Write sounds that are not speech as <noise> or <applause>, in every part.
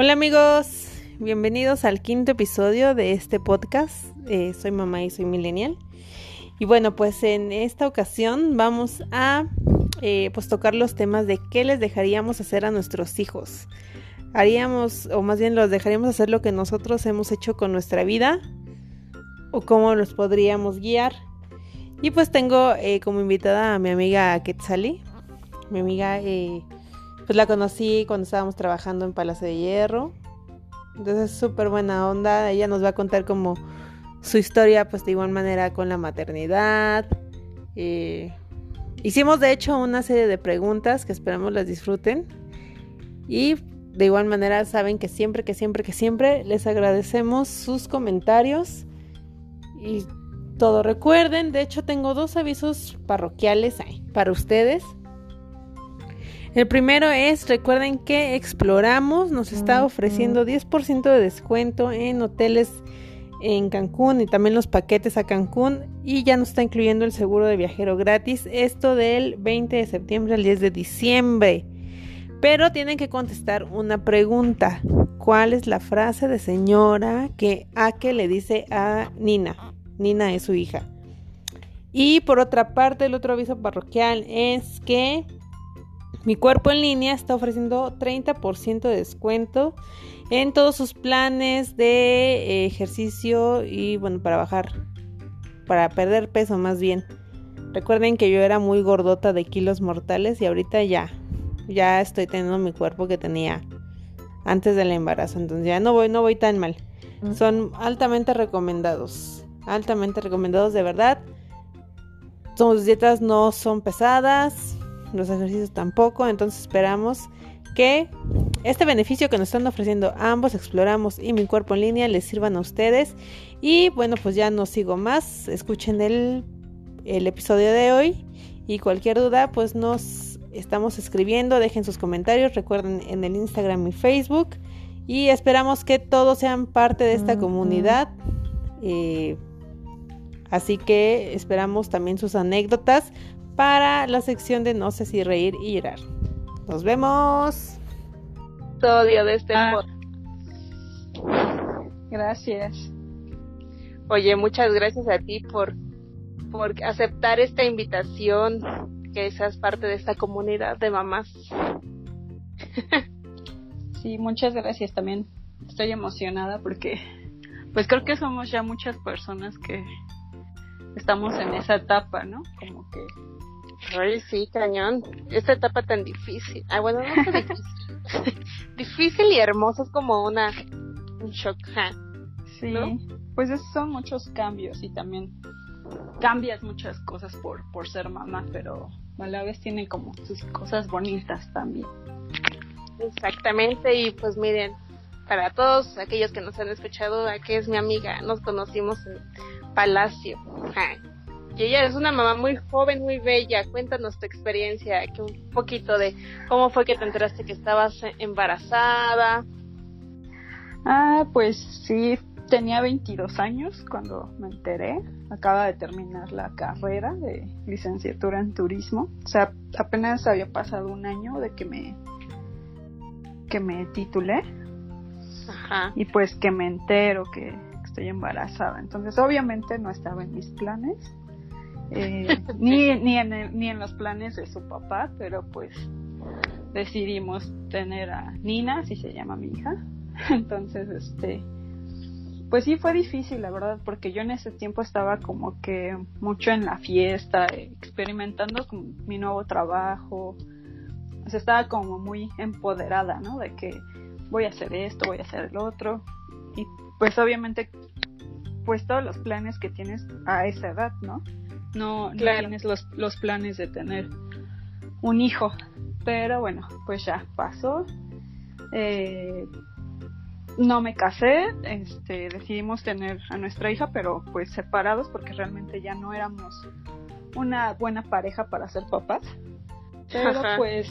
Hola amigos, bienvenidos al quinto episodio de este podcast. Eh, soy mamá y soy millennial. Y bueno, pues en esta ocasión vamos a eh, pues tocar los temas de qué les dejaríamos hacer a nuestros hijos. Haríamos, o más bien los dejaríamos hacer lo que nosotros hemos hecho con nuestra vida, o cómo los podríamos guiar. Y pues tengo eh, como invitada a mi amiga Quetzali. Mi amiga, pues la conocí cuando estábamos trabajando en Palacio de Hierro. Entonces es súper buena onda. Ella nos va a contar como su historia, pues de igual manera con la maternidad. Eh, hicimos de hecho una serie de preguntas que esperamos las disfruten. Y de igual manera saben que siempre, que siempre, que siempre les agradecemos sus comentarios y todo. Recuerden, de hecho tengo dos avisos parroquiales para ustedes. El primero es, recuerden que Exploramos nos está ofreciendo 10% de descuento en hoteles en Cancún y también los paquetes a Cancún y ya nos está incluyendo el seguro de viajero gratis. Esto del 20 de septiembre al 10 de diciembre. Pero tienen que contestar una pregunta. ¿Cuál es la frase de señora que Ake le dice a Nina? Nina es su hija. Y por otra parte, el otro aviso parroquial es que mi cuerpo en línea está ofreciendo 30% de descuento en todos sus planes de ejercicio y bueno, para bajar, para perder peso más bien. Recuerden que yo era muy gordota de kilos mortales y ahorita ya, ya estoy teniendo mi cuerpo que tenía antes del embarazo, entonces ya no voy, no voy tan mal. Son altamente recomendados altamente recomendados de verdad. Sus dietas no son pesadas, los ejercicios tampoco, entonces esperamos que este beneficio que nos están ofreciendo ambos exploramos y mi cuerpo en línea les sirvan a ustedes. Y bueno, pues ya no sigo más, escuchen el, el episodio de hoy. Y cualquier duda pues nos estamos escribiendo, dejen sus comentarios, recuerden en el Instagram y Facebook. Y esperamos que todos sean parte de esta comunidad. Eh, Así que esperamos también sus anécdotas para la sección de no sé si reír y llorar. Nos vemos. Episodio de este ah. Gracias. Oye, muchas gracias a ti por, por aceptar esta invitación, que seas parte de esta comunidad de mamás. sí, muchas gracias también. Estoy emocionada porque pues creo que somos ya muchas personas que estamos en esa etapa, ¿no? Como que... Ay, sí, cañón. Esta etapa tan difícil. Ah, bueno, no es difícil. <laughs> difícil y hermoso, es como una... un shock, Sí, pues esos son muchos cambios y también cambias muchas cosas por, por ser mamá, pero a la vez tiene como sus cosas bonitas también. Exactamente, y pues miren, para todos aquellos que nos han escuchado, aquí es mi amiga, nos conocimos en Palacio. Y ella es una mamá muy joven, muy bella. Cuéntanos tu experiencia, que un poquito de cómo fue que te enteraste que estabas embarazada. Ah, pues sí, tenía 22 años cuando me enteré. Acaba de terminar la carrera de licenciatura en turismo. O sea, apenas había pasado un año de que me que me titulé. Ajá. Y pues que me entero que estoy embarazada. Entonces, obviamente no estaba en mis planes, eh, <laughs> ni, ni, en ni en los planes de su papá, pero pues decidimos tener a Nina, así se llama mi hija. <laughs> Entonces, este, pues sí fue difícil, la verdad, porque yo en ese tiempo estaba como que mucho en la fiesta, experimentando con mi nuevo trabajo. O sea, estaba como muy empoderada, ¿no? De que voy a hacer esto, voy a hacer el otro. Y pues obviamente pues todos los planes que tienes a esa edad, ¿no? No, tienes los, los planes de tener un hijo. Pero bueno, pues ya pasó. Eh, no me casé, este, decidimos tener a nuestra hija, pero pues separados porque realmente ya no éramos una buena pareja para ser papás. Pero pues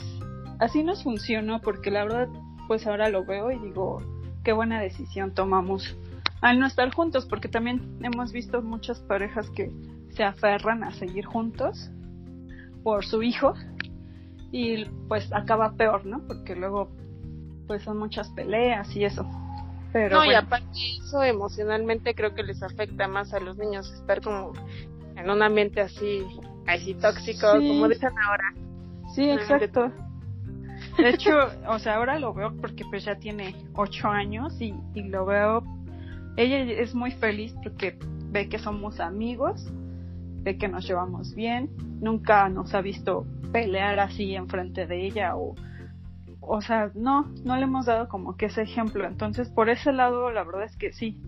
así nos funcionó porque la verdad pues ahora lo veo y digo, qué buena decisión tomamos al no estar juntos, porque también hemos visto muchas parejas que se aferran a seguir juntos por su hijo y pues acaba peor, ¿no? Porque luego pues son muchas peleas y eso. Pero no, y aparte eso emocionalmente creo que les afecta más a los niños estar como en un ambiente así, así tóxico, como dicen ahora. Sí, exacto. De hecho, o sea, ahora lo veo porque pues ya tiene ocho años y, y lo veo. Ella es muy feliz porque ve que somos amigos, que nos llevamos bien, nunca nos ha visto pelear así enfrente de ella o o sea, no, no le hemos dado como que ese ejemplo. Entonces, por ese lado, la verdad es que sí,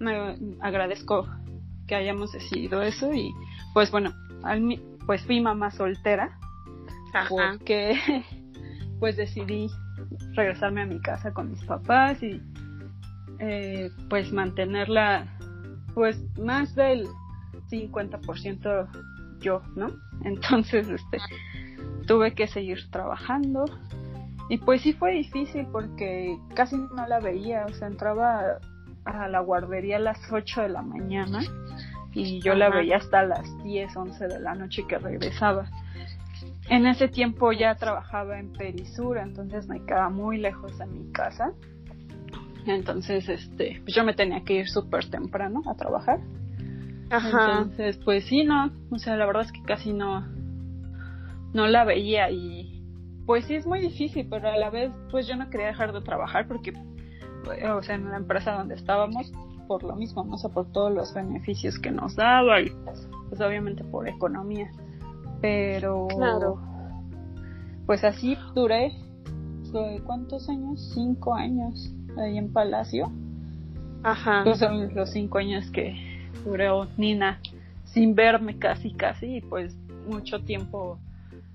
me agradezco que hayamos decidido eso y pues bueno, al, pues fui mamá soltera porque <laughs> pues decidí regresarme a mi casa con mis papás y eh, pues mantenerla pues más del 50% yo, ¿no? Entonces, este, tuve que seguir trabajando y pues sí fue difícil porque casi no la veía, o sea, entraba a la guardería a las 8 de la mañana y yo la veía hasta las 10, 11 de la noche que regresaba. En ese tiempo ya trabajaba en Perisura, entonces me quedaba muy lejos de mi casa. Entonces, este, pues yo me tenía que ir súper temprano a trabajar. Ajá. Entonces, pues sí, no, o sea, la verdad es que casi no, no la veía y pues sí es muy difícil, pero a la vez pues yo no quería dejar de trabajar porque, o sea, en la empresa donde estábamos, por lo mismo, no sé, por todos los beneficios que nos daba y pues obviamente por economía. Pero, claro. pues así duré, ¿cuántos años? Cinco años ahí en Palacio. Ajá. Pues son los cinco años que Nina sin verme casi, casi, y pues mucho tiempo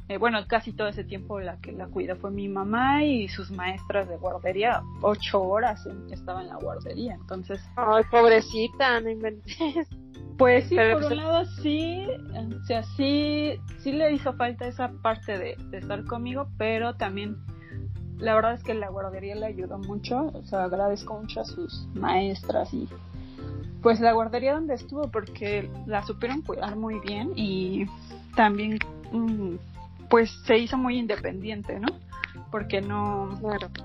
eh, bueno, casi todo ese tiempo la que la cuida fue mi mamá y sus maestras de guardería, ocho horas estaba en la guardería, entonces... Ay, pobrecita, no inventes. Pues sí, por un lado sí, o sea, sí, sí le hizo falta esa parte de, de estar conmigo, pero también la verdad es que la guardería le ayudó mucho, o sea, agradezco mucho a sus maestras y pues la guardería donde estuvo porque la supieron cuidar muy bien y también mm, pues se hizo muy independiente, ¿no? Porque no,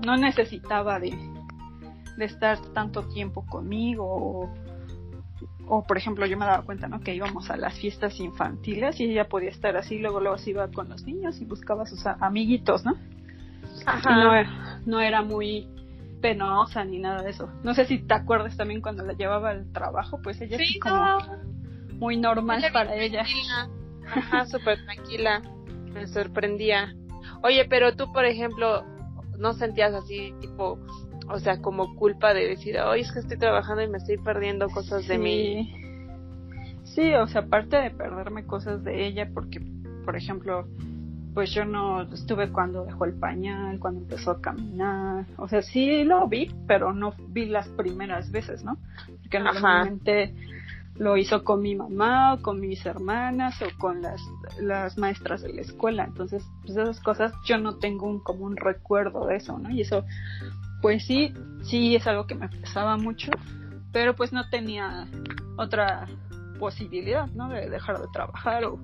no necesitaba de, de estar tanto tiempo conmigo o, o, por ejemplo yo me daba cuenta no que íbamos a las fiestas infantiles y ella podía estar así luego luego se iba con los niños y buscaba a sus amiguitos no Ajá. no, no era muy penosa ni nada de eso. No sé si te acuerdas también cuando la llevaba al trabajo pues ella sí, como muy normal para ella. Ajá, <laughs> súper tranquila. Me sorprendía. Oye, pero tú, por ejemplo, no sentías así, tipo, o sea, como culpa de decir, oye, es que estoy trabajando y me estoy perdiendo cosas de mí. Sí, o sea, aparte de perderme cosas de ella, porque, por ejemplo, pues yo no estuve cuando dejó el pañal, cuando empezó a caminar. O sea, sí lo vi, pero no vi las primeras veces, ¿no? Porque normalmente lo hizo con mi mamá o con mis hermanas o con las, las maestras de la escuela. Entonces, pues esas cosas yo no tengo un, como un recuerdo de eso, ¿no? Y eso, pues sí, sí es algo que me pesaba mucho, pero pues no tenía otra posibilidad, ¿no? De dejar de trabajar o,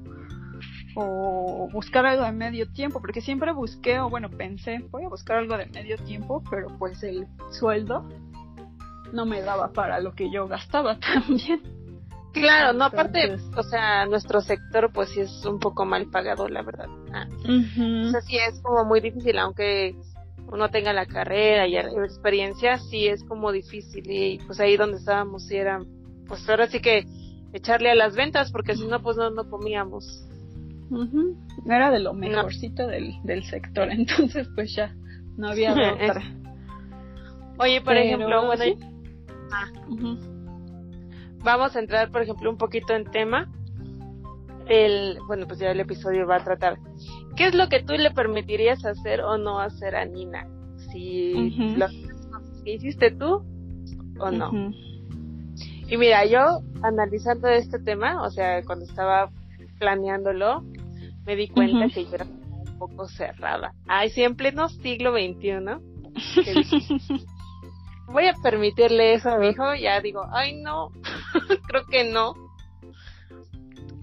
o buscar algo de medio tiempo, porque siempre busqué, o bueno, pensé, voy a buscar algo de medio tiempo, pero pues el sueldo no me daba para lo que yo gastaba <laughs> también. Claro, no, aparte, o sea, nuestro sector pues sí es un poco mal pagado, la verdad. Ah. O sea, sí es como muy difícil, aunque uno tenga la carrera y la experiencia, sí es como difícil y pues ahí donde estábamos sí era, pues ahora sí que echarle a las ventas porque si no pues no, no comíamos. Era de lo mejorcito del, del sector, <laughs> entonces pues ya no había <laughs> otra. Oye, por ejemplo, bueno, ah vamos a entrar, por ejemplo, un poquito en tema. El, bueno, pues ya el episodio va a tratar. ¿Qué es lo que tú le permitirías hacer o no hacer a Nina? Si lo que hiciste tú o no. Y mira, yo analizando este tema, o sea, cuando estaba planeándolo, me di cuenta que yo era un poco cerrada. Ay, sí, en pleno siglo XXI. <laughs> voy a permitirle eso a mi hijo, ya digo, ay no, <laughs> creo que no.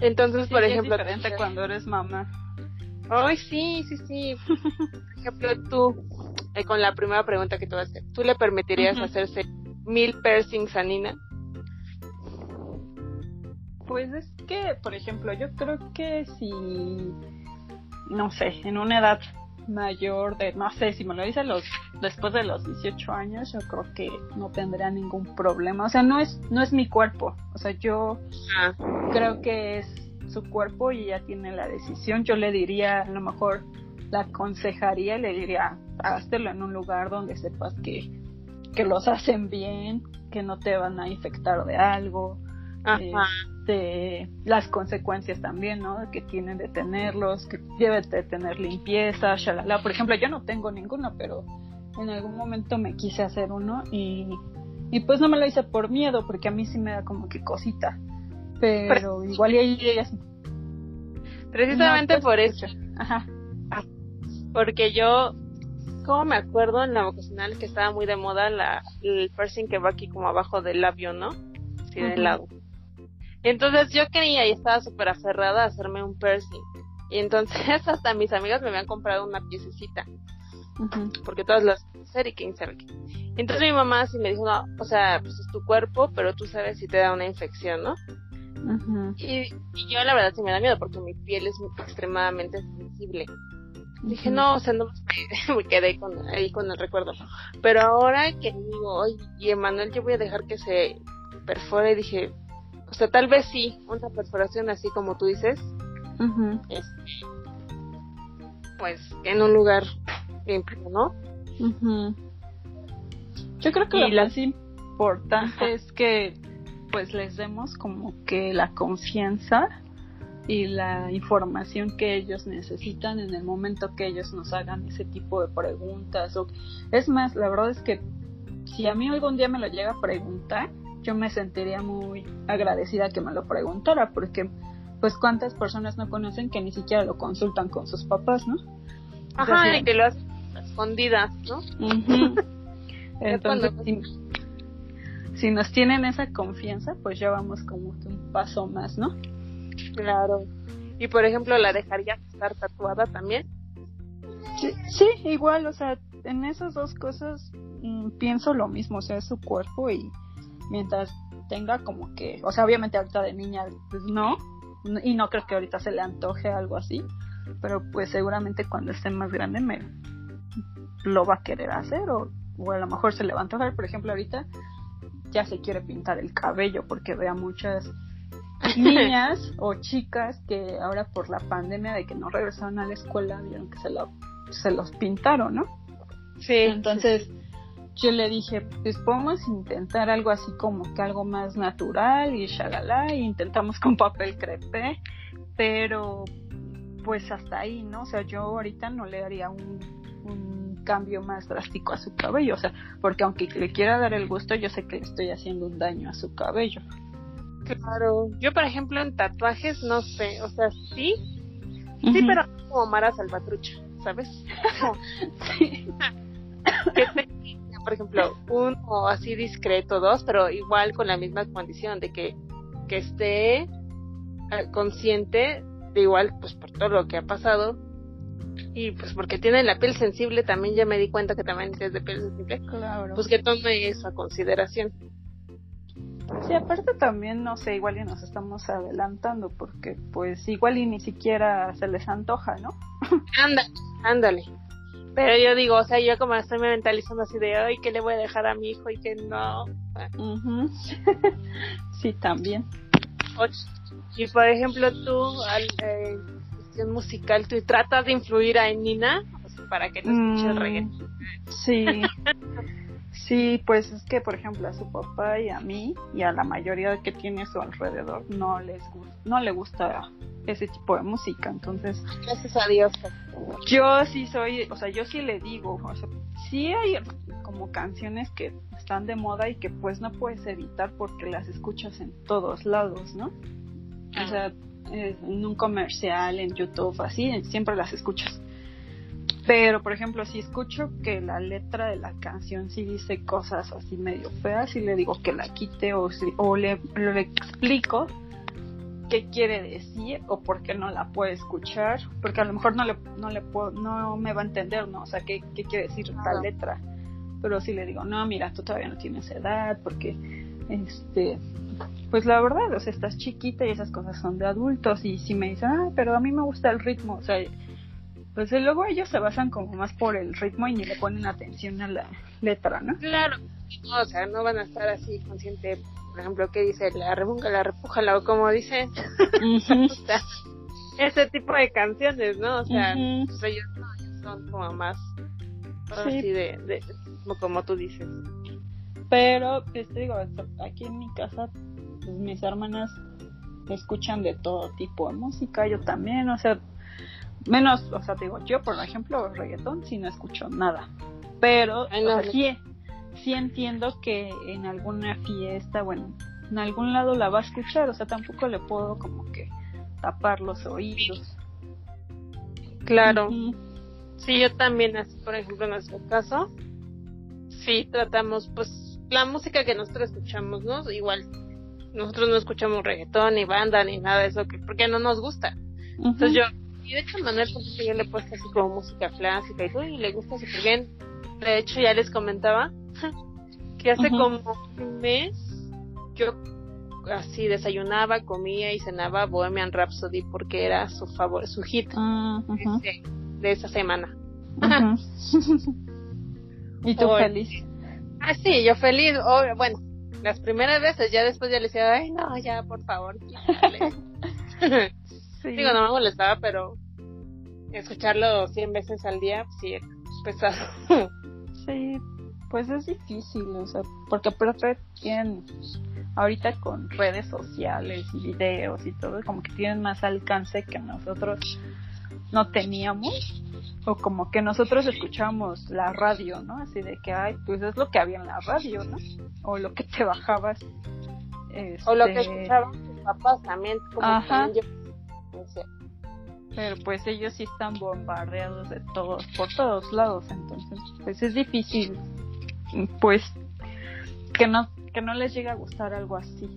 Entonces, por ejemplo, es diferente cuando eres mamá. Ay, sí, sí, sí. <laughs> Por ejemplo, tú, eh, con la primera pregunta que te voy a hacer. ¿Tú le permitirías hacerse mil piercings a Nina? Pues es que, por ejemplo, yo creo que si, no sé, en una edad mayor de, no sé, si me lo dice los, después de los 18 años, yo creo que no tendría ningún problema. O sea, no es, no es mi cuerpo. O sea, yo ah. creo que es su cuerpo y ella tiene la decisión. Yo le diría, a lo mejor la aconsejaría y le diría, háztelo en un lugar donde sepas que, que los hacen bien, que no te van a infectar de algo. Este, las consecuencias también, ¿no? Que tienen de tenerlos, que debe de tener limpieza, shalala. Por ejemplo, yo no tengo ninguno, pero en algún momento me quise hacer uno y, y pues no me lo hice por miedo, porque a mí sí me da como que cosita. Pero, igual y ellas... Precisamente por eso. Ajá. Porque yo, como me acuerdo en la vocacional que estaba muy de moda la, el piercing que va aquí como abajo del labio, ¿no? Sí, del lado. Entonces yo quería y estaba súper aferrada a hacerme un piercing. Y entonces <laughs> hasta mis amigas me habían comprado una piececita. Porque todas las hacer y quién sabe qué. Entonces mi mamá sí me dijo, no, o sea, pues es tu cuerpo, pero tú sabes si te da una infección, ¿no? y, yo la verdad sí me da miedo porque mi piel es extremadamente sensible. Dije, no, o sea, no <laughs> me, quedé con, ahí con el recuerdo. Pero ahora que digo, oye, y Emanuel, yo voy a dejar que se perfore, dije, o sea, tal vez sí, una perforación así como tú dices, este, pues en un lugar limpio, ¿no? Yo creo que lo más importante es que pues les demos como que la confianza y la información que ellos necesitan en el momento que ellos nos hagan ese tipo de preguntas o es más la verdad es que si a mí algún día me lo llega a preguntar yo me sentiría muy agradecida que me lo preguntara, porque pues cuántas personas no conocen que ni siquiera lo consultan con sus papás, ¿no? Ajá, y que lo hacen escondidas, ¿no? <laughs> <laughs> Entonces, si, nos tienen esa confianza, pues ya vamos como un paso más, ¿no? Claro. Y por ejemplo, ¿la dejarías estar tatuada también? Sí, sí, igual, o sea, en esas dos cosas mm, pienso lo mismo, o sea, es su cuerpo y mientras tenga como que, o sea, obviamente ahorita de niña, pues no, y no creo que ahorita se le antoje algo así, pero pues seguramente cuando esté más grande me lo va a querer hacer o, o a lo mejor se le va a antojar, por ejemplo, ahorita ya se quiere pintar el cabello porque vea muchas niñas <laughs> o chicas que ahora por la pandemia de que no regresaron a la escuela vieron que se, lo, se los pintaron, ¿no? Sí. Entonces, yo le dije, pues podemos intentar algo así como que algo más natural y shalala, y intentamos con papel crepe, pero pues hasta ahí, ¿no? O sea, yo ahorita no le daría un, un cambio más drástico a su cabello, o sea, porque aunque le quiera dar el gusto, yo sé que le estoy haciendo un daño a su cabello. Claro, yo por ejemplo en tatuajes no sé, o sea, sí, sí, pero como Mara Salvatrucha, ¿sabes? <laughs> sí. <laughs> por ejemplo, uno así discreto, dos, pero igual con la misma condición de que, que esté eh, consciente de igual, pues por todo lo que ha pasado y pues porque tiene la piel sensible, también ya me di cuenta que también es de piel sensible, claro. pues que tome eso a consideración. Sí, aparte también, no sé, igual y nos estamos adelantando porque pues igual y ni siquiera se les antoja, ¿no? Ándale, ándale. Pero yo digo, o sea, yo como estoy mentalizando así de, ay, ¿qué le voy a dejar a mi hijo y que no? <laughs> sí, también. Y por ejemplo, tú, al, eh, cuestión musical, ¿tú tratas de influir a Nina para que te escuche el reggae? Mm, sí. <laughs> Sí, pues es que, por ejemplo, a su papá y a mí y a la mayoría que tiene a su alrededor no les no le gusta ese tipo de música, entonces gracias a Dios. Yo sí soy, o sea, yo sí le digo, o sea, sí hay como canciones que están de moda y que pues no puedes evitar porque las escuchas en todos lados, ¿no? O sea, en un comercial, en YouTube, así, siempre las escuchas. Pero, por ejemplo, si escucho que la letra de la canción sí dice cosas así medio feas y le digo que la quite o, o le, le explico qué quiere decir o por qué no la puede escuchar, porque a lo mejor no le, no le puedo, no me va a entender, ¿no? O sea, qué, qué quiere decir tal letra. Pero si le digo, no, mira, tú todavía no tienes edad, porque, este, pues la verdad, o sea, estás chiquita y esas cosas son de adultos. Y si me dicen, ah, pero a mí me gusta el ritmo, o sea, pues luego ellos se basan como más por el ritmo y ni le ponen atención a la letra, ¿no? Claro, o sea, no van a estar así consciente, por ejemplo, ¿qué dice? La rebuja, la repújala, o como dice. <laughs> ese tipo de canciones, ¿no? O sea, pues ellos son como más así de, de, como tú dices. Pero, pues te digo, aquí en mi casa, pues mis hermanas escuchan de todo tipo de música, yo también, o sea, menos, o sea, te digo, yo por ejemplo, reggaetón sí no escucho nada, pero sí, sí entiendo que en alguna fiesta, bueno, en algún lado la va a escuchar, o sea, tampoco le puedo como que tapar los oídos. Claro. Sí, yo también, así por ejemplo en nuestro caso, sí tratamos, pues la música que nosotros escuchamos, ¿no? Igual, nosotros no escuchamos reggaetón, ni banda, ni nada de eso, que, porque no nos gusta. Entonces yo, y de hecho Manuel, que yo le he puesto así como música clásica y todo, y le gusta súper bien. De hecho, ya les comentaba <laughs> que hace como un mes yo así desayunaba, comía y cenaba Bohemian Rhapsody porque era su favor, su hit de, esa semana. <laughs> ¿Y tú feliz? Ah, sí, yo feliz. bueno, las primeras veces, ya después ya le decía, ay, no, ya, por favor, <laughs> Digo, no me molestaba, pero escucharlo 100 veces al día, sí, es pesado. <laughs> sí, pues es difícil, o sea, porque aparte tienen, ahorita con redes sociales y videos y todo, como que tienen más alcance que nosotros no teníamos o como que nosotros escuchábamos la radio, ¿no? Así de que, ay, pues es lo que había en la radio, ¿no? O lo que te bajabas. O lo que este, escuchaban tus papás también, como Ajá. Pero pues ellos sí están bombardeados de todos, por todos lados, entonces pues es difícil, pues que no que no les llegue a gustar algo así.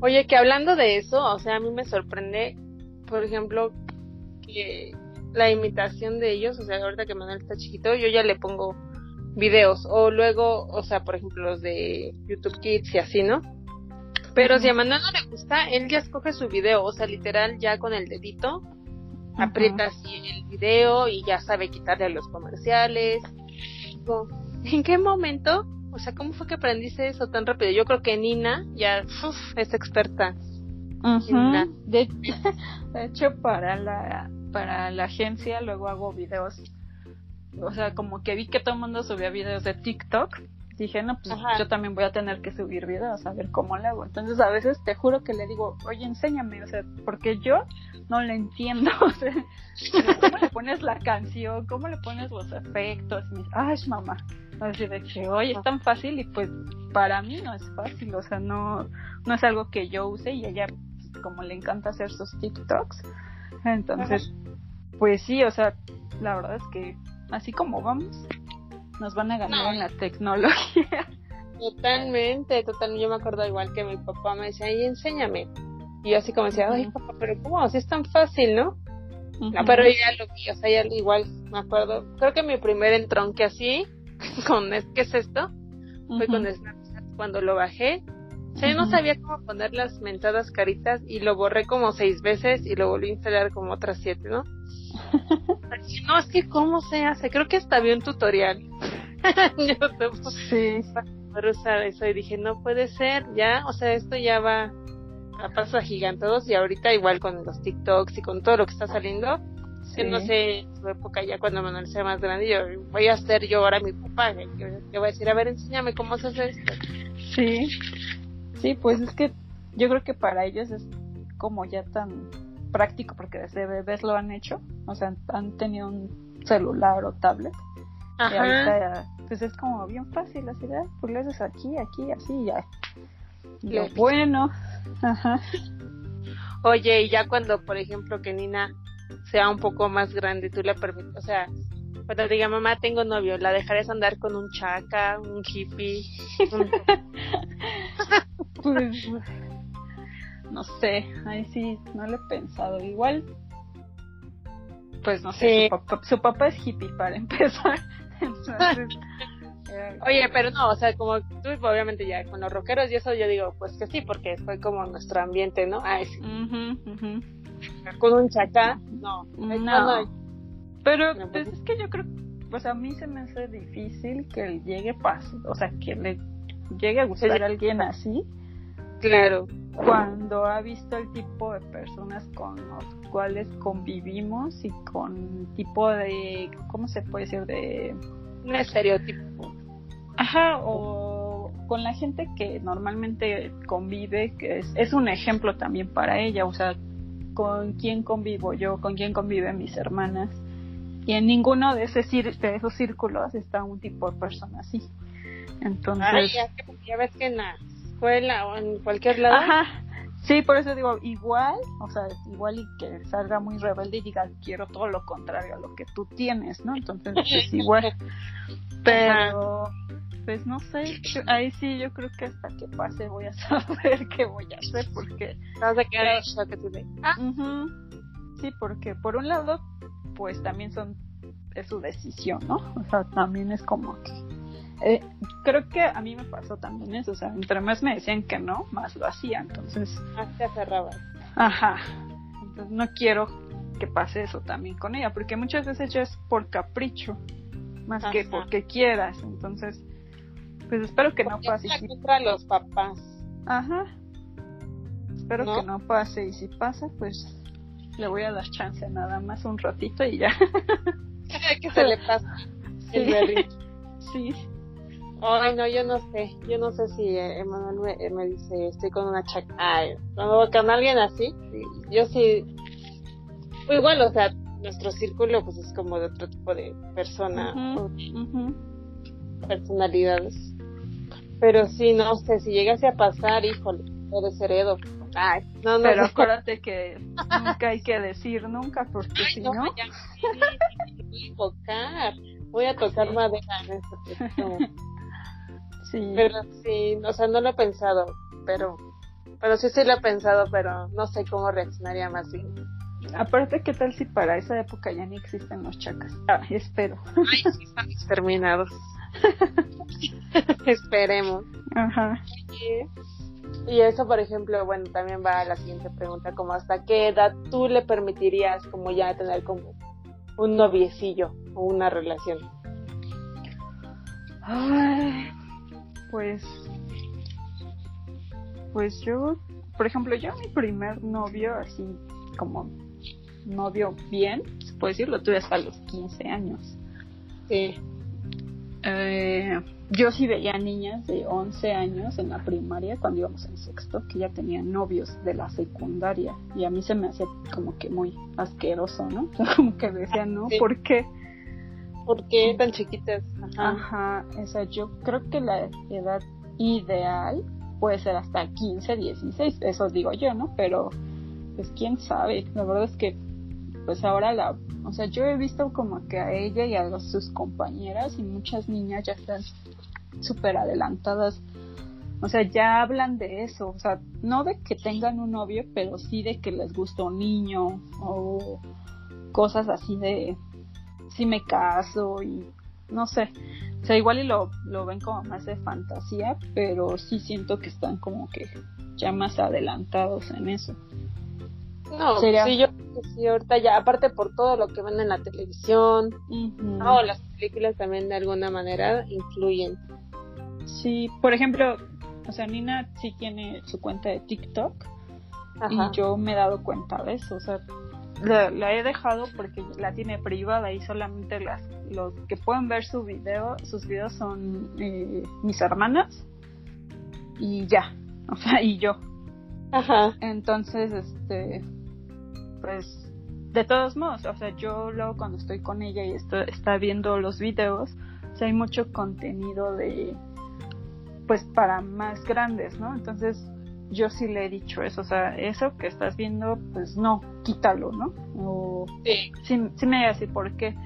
Oye, que hablando de eso, o sea, a mí me sorprende, por ejemplo, que la imitación de ellos, o sea, ahorita que Manuel está chiquito, yo ya le pongo videos, o luego, o sea, por ejemplo, los de YouTube Kids y así, ¿no? Pero si a Manuel no le gusta, él ya escoge su video, o sea, literal, ya con el dedito, aprieta así el video y ya sabe quitarle los comerciales. ¿En qué momento? O sea, ¿cómo fue que aprendiste eso tan rápido? Yo creo que Nina ya es experta. <laughs> de, hecho, para la para la agencia, luego hago videos. O sea, como que vi que todo el mundo subía videos de TikTok. Dije, no, pues yo también voy a tener que subir videos, a ver cómo le hago. Entonces, a veces te juro que le digo, oye, enséñame, o sea, porque yo no le entiendo. <laughs> O sea, ¿cómo le pones la canción? ¿Cómo le pones los efectos? Ay, mamá. Así de que, oye, es tan fácil y pues para mí no es fácil, o sea, no, no es algo que yo use y ella, pues, como le encanta hacer sus TikToks, entonces pues sí, o sea, la verdad es que así como vamos, nos van a ganar en la tecnología. <laughs> Totalmente, totalmente. Yo me acuerdo igual que mi papá me decía, ay, enséñame. Y yo así como decía, ay, papá, pero ¿cómo? Así es tan fácil, ¿no? no pero ya lo vi, o sea, ya igual me acuerdo. Creo que mi primer entronque así, <laughs> con, ¿qué es esto? Fue con Snapchat cuando lo bajé. O sea, yo no sabía cómo poner las mentadas caritas y lo borré como seis veces y lo volví a instalar como otras siete, ¿no? No, es que cómo se hace, creo que hasta vi un tutorial. <laughs> Yo sí. para usar eso y dije, no puede ser, ya, o sea, esto ya va a pasos agigantados y ahorita igual con los TikToks y con todo lo que está saliendo, que no sé, en su época ya cuando Manuel sea más grande, yo voy a ser yo ahora mi papá, que voy a decir, a ver, enséñame cómo se hace esto. Sí, sí, pues es que yo creo que para ellos es como ya tan práctico porque desde bebés lo han hecho, o sea, han tenido un celular o tablet. Y ahorita pues es como bien fácil así de, pues le haces aquí, aquí, así ya. Lo bueno. Ajá. Oye, y ya cuando, por ejemplo, que Nina sea un poco más grande, tú le permites, o sea, cuando diga mamá tengo novio, ¿la dejarás andar con un chaca, un hippie? <laughs> pues no sé, ahí sí, no lo he pensado. Igual, pues no sé, su, papá, es hippie para <laughs> empezar. <laughs> Oye, pero no, o sea, como tú obviamente ya con los rockeros y eso yo digo, pues que sí, porque fue como nuestro ambiente, ¿no? Ah, sí. Con un chacá, no. No. Pero pues es que yo creo, pues a mí se me hace difícil que llegue paz, o sea, que le llegue a gustar a alguien así. Claro. Cuando ha visto el tipo de personas con los cuales convivimos y con tipo de, ¿cómo se puede decir? De... Un estereotipo. Ajá, o con la gente que normalmente convive, que es, es un ejemplo también para ella, o sea, con quién convivo yo, con quién conviven mis hermanas. Y en ninguno de, ese de esos círculos está un tipo de persona así. Entonces. ya, ves que la escuela o en cualquier lado. Ajá. Sí, por eso digo, igual, o sea, igual y que salga muy rebelde y diga, quiero todo lo contrario a lo que tú tienes, ¿no? Entonces, es <laughs> igual. Pero, pues no sé, ahí sí yo creo que hasta que pase voy a <laughs> saber qué voy a hacer, porque... Vas a quedar que tú ah. Sí, porque por un lado, pues también son, es su decisión, ¿no? O sea, también es como que eh, creo que a mí me pasó también eso, o sea, entre más me decían que no, más lo hacía, entonces... Más te aferrabas. Ajá, entonces no quiero que pase eso también con ella, porque muchas veces ya es por capricho, más que porque quieras, entonces, pues espero que no pase. Y contra los papás. Ajá, espero que no pase, y si pasa, pues le voy a dar chance nada más un ratito y ya. <laughs> que se le pasa el sí. Ay, no, yo no sé. Yo no sé si Emanuel me, dice, estoy con una chaca. Ay, cuando con alguien así, yo sí. Pues igual, o sea, nuestro círculo pues es como de otro tipo de persona, personalidades. Pero sí, no sé, si llegase a pasar, híjole, de ser Edo. Ay, no, no. Pero acuérdate que <laughs> nunca hay que decir nunca, porque si no. no... Ya, sí, voy a tocar madera en este <laughs> Sí. Pero sí, o sea, no lo he pensado, pero pero sí sí lo he pensado, pero no sé cómo reaccionaría más bien. Aparte, ¿qué tal si para esa época ya ni existen los chacas? Ah, espero. Ay, sí están exterminados. <laughs> Esperemos. Ajá. Y, eso, por ejemplo, bueno, también va a la siguiente pregunta, como hasta qué edad tú le permitirías como ya tener como un noviecillo o una relación. Ay, pues, pues yo, por ejemplo, yo mi primer novio, así como novio bien, se puede decir, lo tuve hasta los 15 años. Sí. Eh, yo sí veía niñas de 11 años en la primaria, cuando íbamos en sexto, que ya tenían novios de la secundaria. Y a mí se me hacía como que muy asqueroso, ¿no? <laughs> como que decía, ¿no? ¿Por qué? ¿Por qué tan chiquitas? Ajá. o sea, yo creo que la edad ideal puede ser hasta 15, 16, eso digo yo, ¿no? Pero, pues quién sabe, la verdad es que, pues ahora la, o sea, yo he visto como que a ella y a sus compañeras y muchas niñas ya están súper adelantadas, o sea, ya hablan de eso, o sea, no de que tengan un novio, pero sí de que les gusta un niño o cosas así de, si me caso y no sé. O sea, igual y lo, lo ven como más de fantasía, pero sí siento que están como que ya más adelantados en eso. No, sí, yo sí, ahorita ya, aparte por todo lo que ven en la televisión, no, las películas también de alguna manera influyen. Sí, por ejemplo, o sea, Nina sí tiene su cuenta de TikTok y yo me he dado cuenta de eso, o sea, la, he dejado porque la tiene privada y solamente las los que pueden ver su video, sus videos son eh, mis hermanas y ya, <laughs> o sea, y yo. Ajá. Entonces, este, pues, de todos modos, o sea, yo luego cuando estoy con ella y está viendo los videos, o sea, hay mucho contenido de, pues, para más grandes, ¿no? Entonces, yo sí le he dicho eso, o sea, eso que estás viendo, pues no, quítalo, ¿no? O, sí. sí, me voy a decir por qué.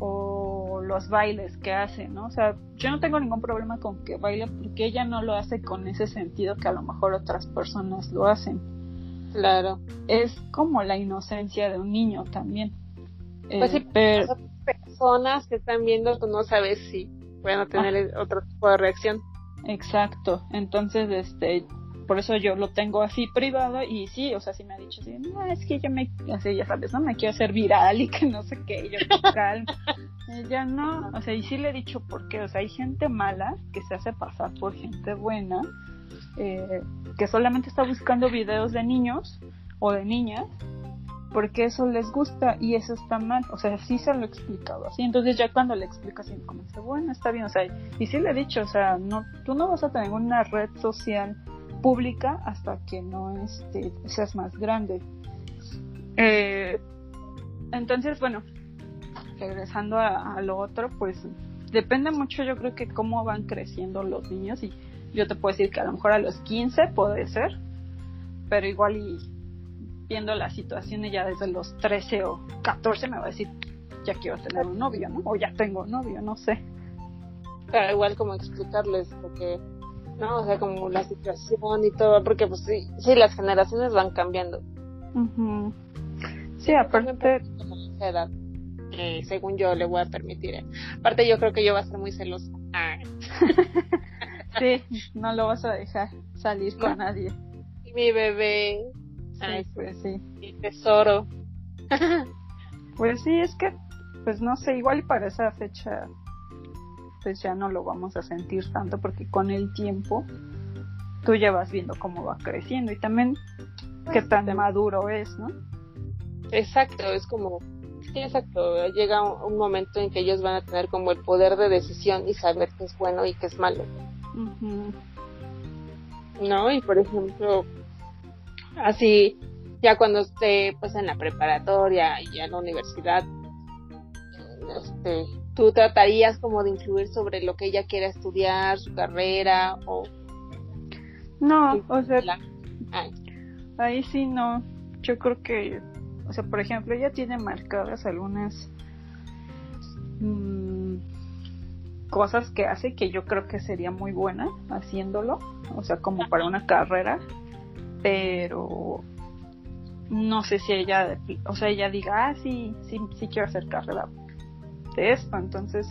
O los bailes que hace, ¿no? O sea, yo no tengo ningún problema con que baile porque ella no lo hace con ese sentido que a lo mejor otras personas lo hacen. Claro. Es como la inocencia de un niño también. Pues sí, Eh, pero, personas que están viendo, tú no sabes si van a tener otro tipo de reacción. Exacto, entonces, este, por eso yo lo tengo así privado y sí, o sea, sí me ha dicho así, no, es que yo me, así, ya sabes, no me quiero hacer viral y que no sé qué, y yo, calma. Ella no, o sea, y sí le he dicho por qué, o sea, hay gente mala que se hace pasar por gente buena, eh, que solamente está buscando videos de niños o de niñas porque eso les gusta y eso está mal, o sea, sí se lo he explicado así, entonces ya cuando le explico así, como dice, bueno, está bien, o sea, y sí le he dicho, o sea, no, tú no vas a tener una red social pública hasta que no este, seas más grande. Eh, entonces, bueno, regresando a, a lo otro, pues depende mucho, yo creo que cómo van creciendo los niños y yo te puedo decir que a lo mejor a los 15 puede ser, pero igual y viendo la situación ya desde los 13 o 14 me va a decir, ya quiero tener un novio, ¿no? O ya tengo un novio, no sé. Pero igual como explicarles porque no, o sea, como la situación y todo, porque pues sí, sí las generaciones van cambiando. Ujú. Sí, aparte, Esa edad que según yo le voy a permitir. ¿eh? Aparte yo creo que yo voy a ser muy celosa. Ah. <laughs> sí, no lo vas a dejar salir con nadie. Y mi bebé, Sí, Ay, pues sí. mi tesoro. <laughs> Pues sí, es que, pues no sé, igual y para esa fecha, pues ya no lo vamos a sentir tanto porque con el tiempo tú ya vas viendo cómo va creciendo y también qué tan maduro es, ¿no? Exacto, es como, sí, exacto, llega un, un momento en que ellos van a tener como el poder de decisión y saber qué es bueno y qué es malo. Ujú. ¿no? Y por ejemplo, así, ya cuando esté pues en la preparatoria y ya en la universidad, este, tú tratarías como de influir sobre lo que ella quiera estudiar, su carrera o No, o sea. Ay, ahí sí no. Yo creo que, o sea, por ejemplo, ella tiene marcadas algunas mm, cosas que hace que yo creo que sería muy buena haciéndolo, o sea, como para una carrera, pero no sé si ella, o sea, ella diga, ah, sí, sí, sí quiero hacer carrera esto, entonces,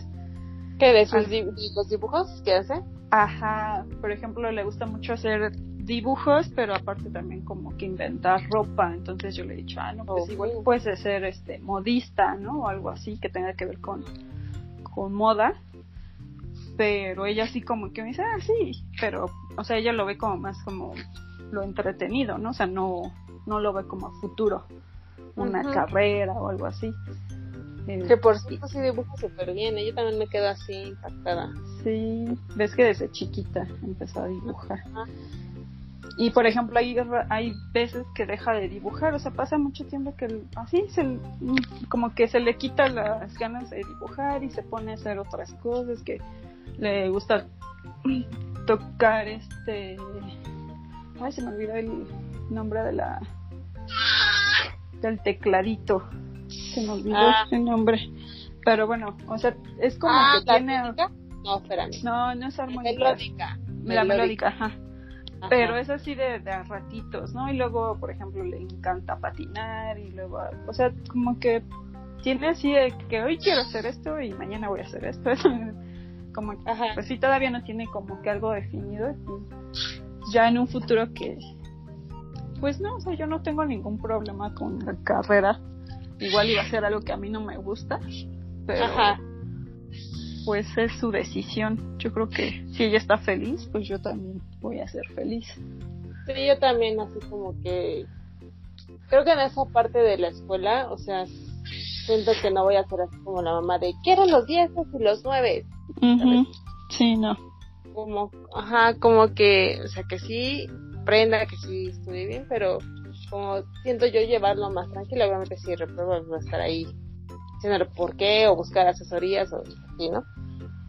¿Qué de sus di- de los dibujos que hace? Ajá, por ejemplo, le gusta mucho hacer dibujos, pero aparte también como que inventar ropa. Entonces yo le he dicho, ah, no, pues igual puedes ser este modista, ¿no? O algo así que tenga que ver con, con moda. Pero ella sí como que me dice, ah, sí, pero, o sea, ella lo ve como más como lo entretenido, ¿no? O sea, no, no lo ve como a futuro, una carrera o algo así. Que por cierto sí dibuja súper bien, ¿eh? yo también me quedo así impactada. Sí, ves que desde chiquita empezó a dibujar. Ajá. Y por ejemplo, hay, hay veces que deja de dibujar, o sea, pasa mucho tiempo que así se, mm, como que se le quita las ganas de dibujar y se pone a hacer otras cosas que le gusta <clears throat> tocar este. Ay, se me olvidó el nombre de la. del tecladito. Se me olvidó Ah. el nombre. Pero bueno, o sea, es como ah, que ¿la tiene. armónica? No, espérame. No, no es armónica. Melódica. La melódica, ajá. Ajá. Pero es así de, de a ratitos, ¿no? Y luego, por ejemplo, le encanta patinar y luego, o sea, como que tiene así de que hoy quiero hacer esto y mañana voy a hacer esto. <laughs> como que, Ajá. pues sí, todavía no tiene como que algo definido. y ya en un futuro que, pues no, o sea, yo no tengo ningún problema con la carrera. Igual iba a ser algo que a mí no me gusta, pero Ajá. pues es su decisión. Yo creo que si ella está feliz, pues yo también voy a ser feliz. Sí, yo también así como que creo que en esa parte de la escuela, o sea, siento que no voy a ser así como la mamá de quiero los 10 y los 9. Ujú. Sí, no. Como, ajá, como que, o sea, que sí aprenda, que sí estudie bien, pero como siento yo llevarlo más tranquilo, obviamente si repruebo voy a estar ahí diciéndole por qué o buscar asesorías o así, ¿no?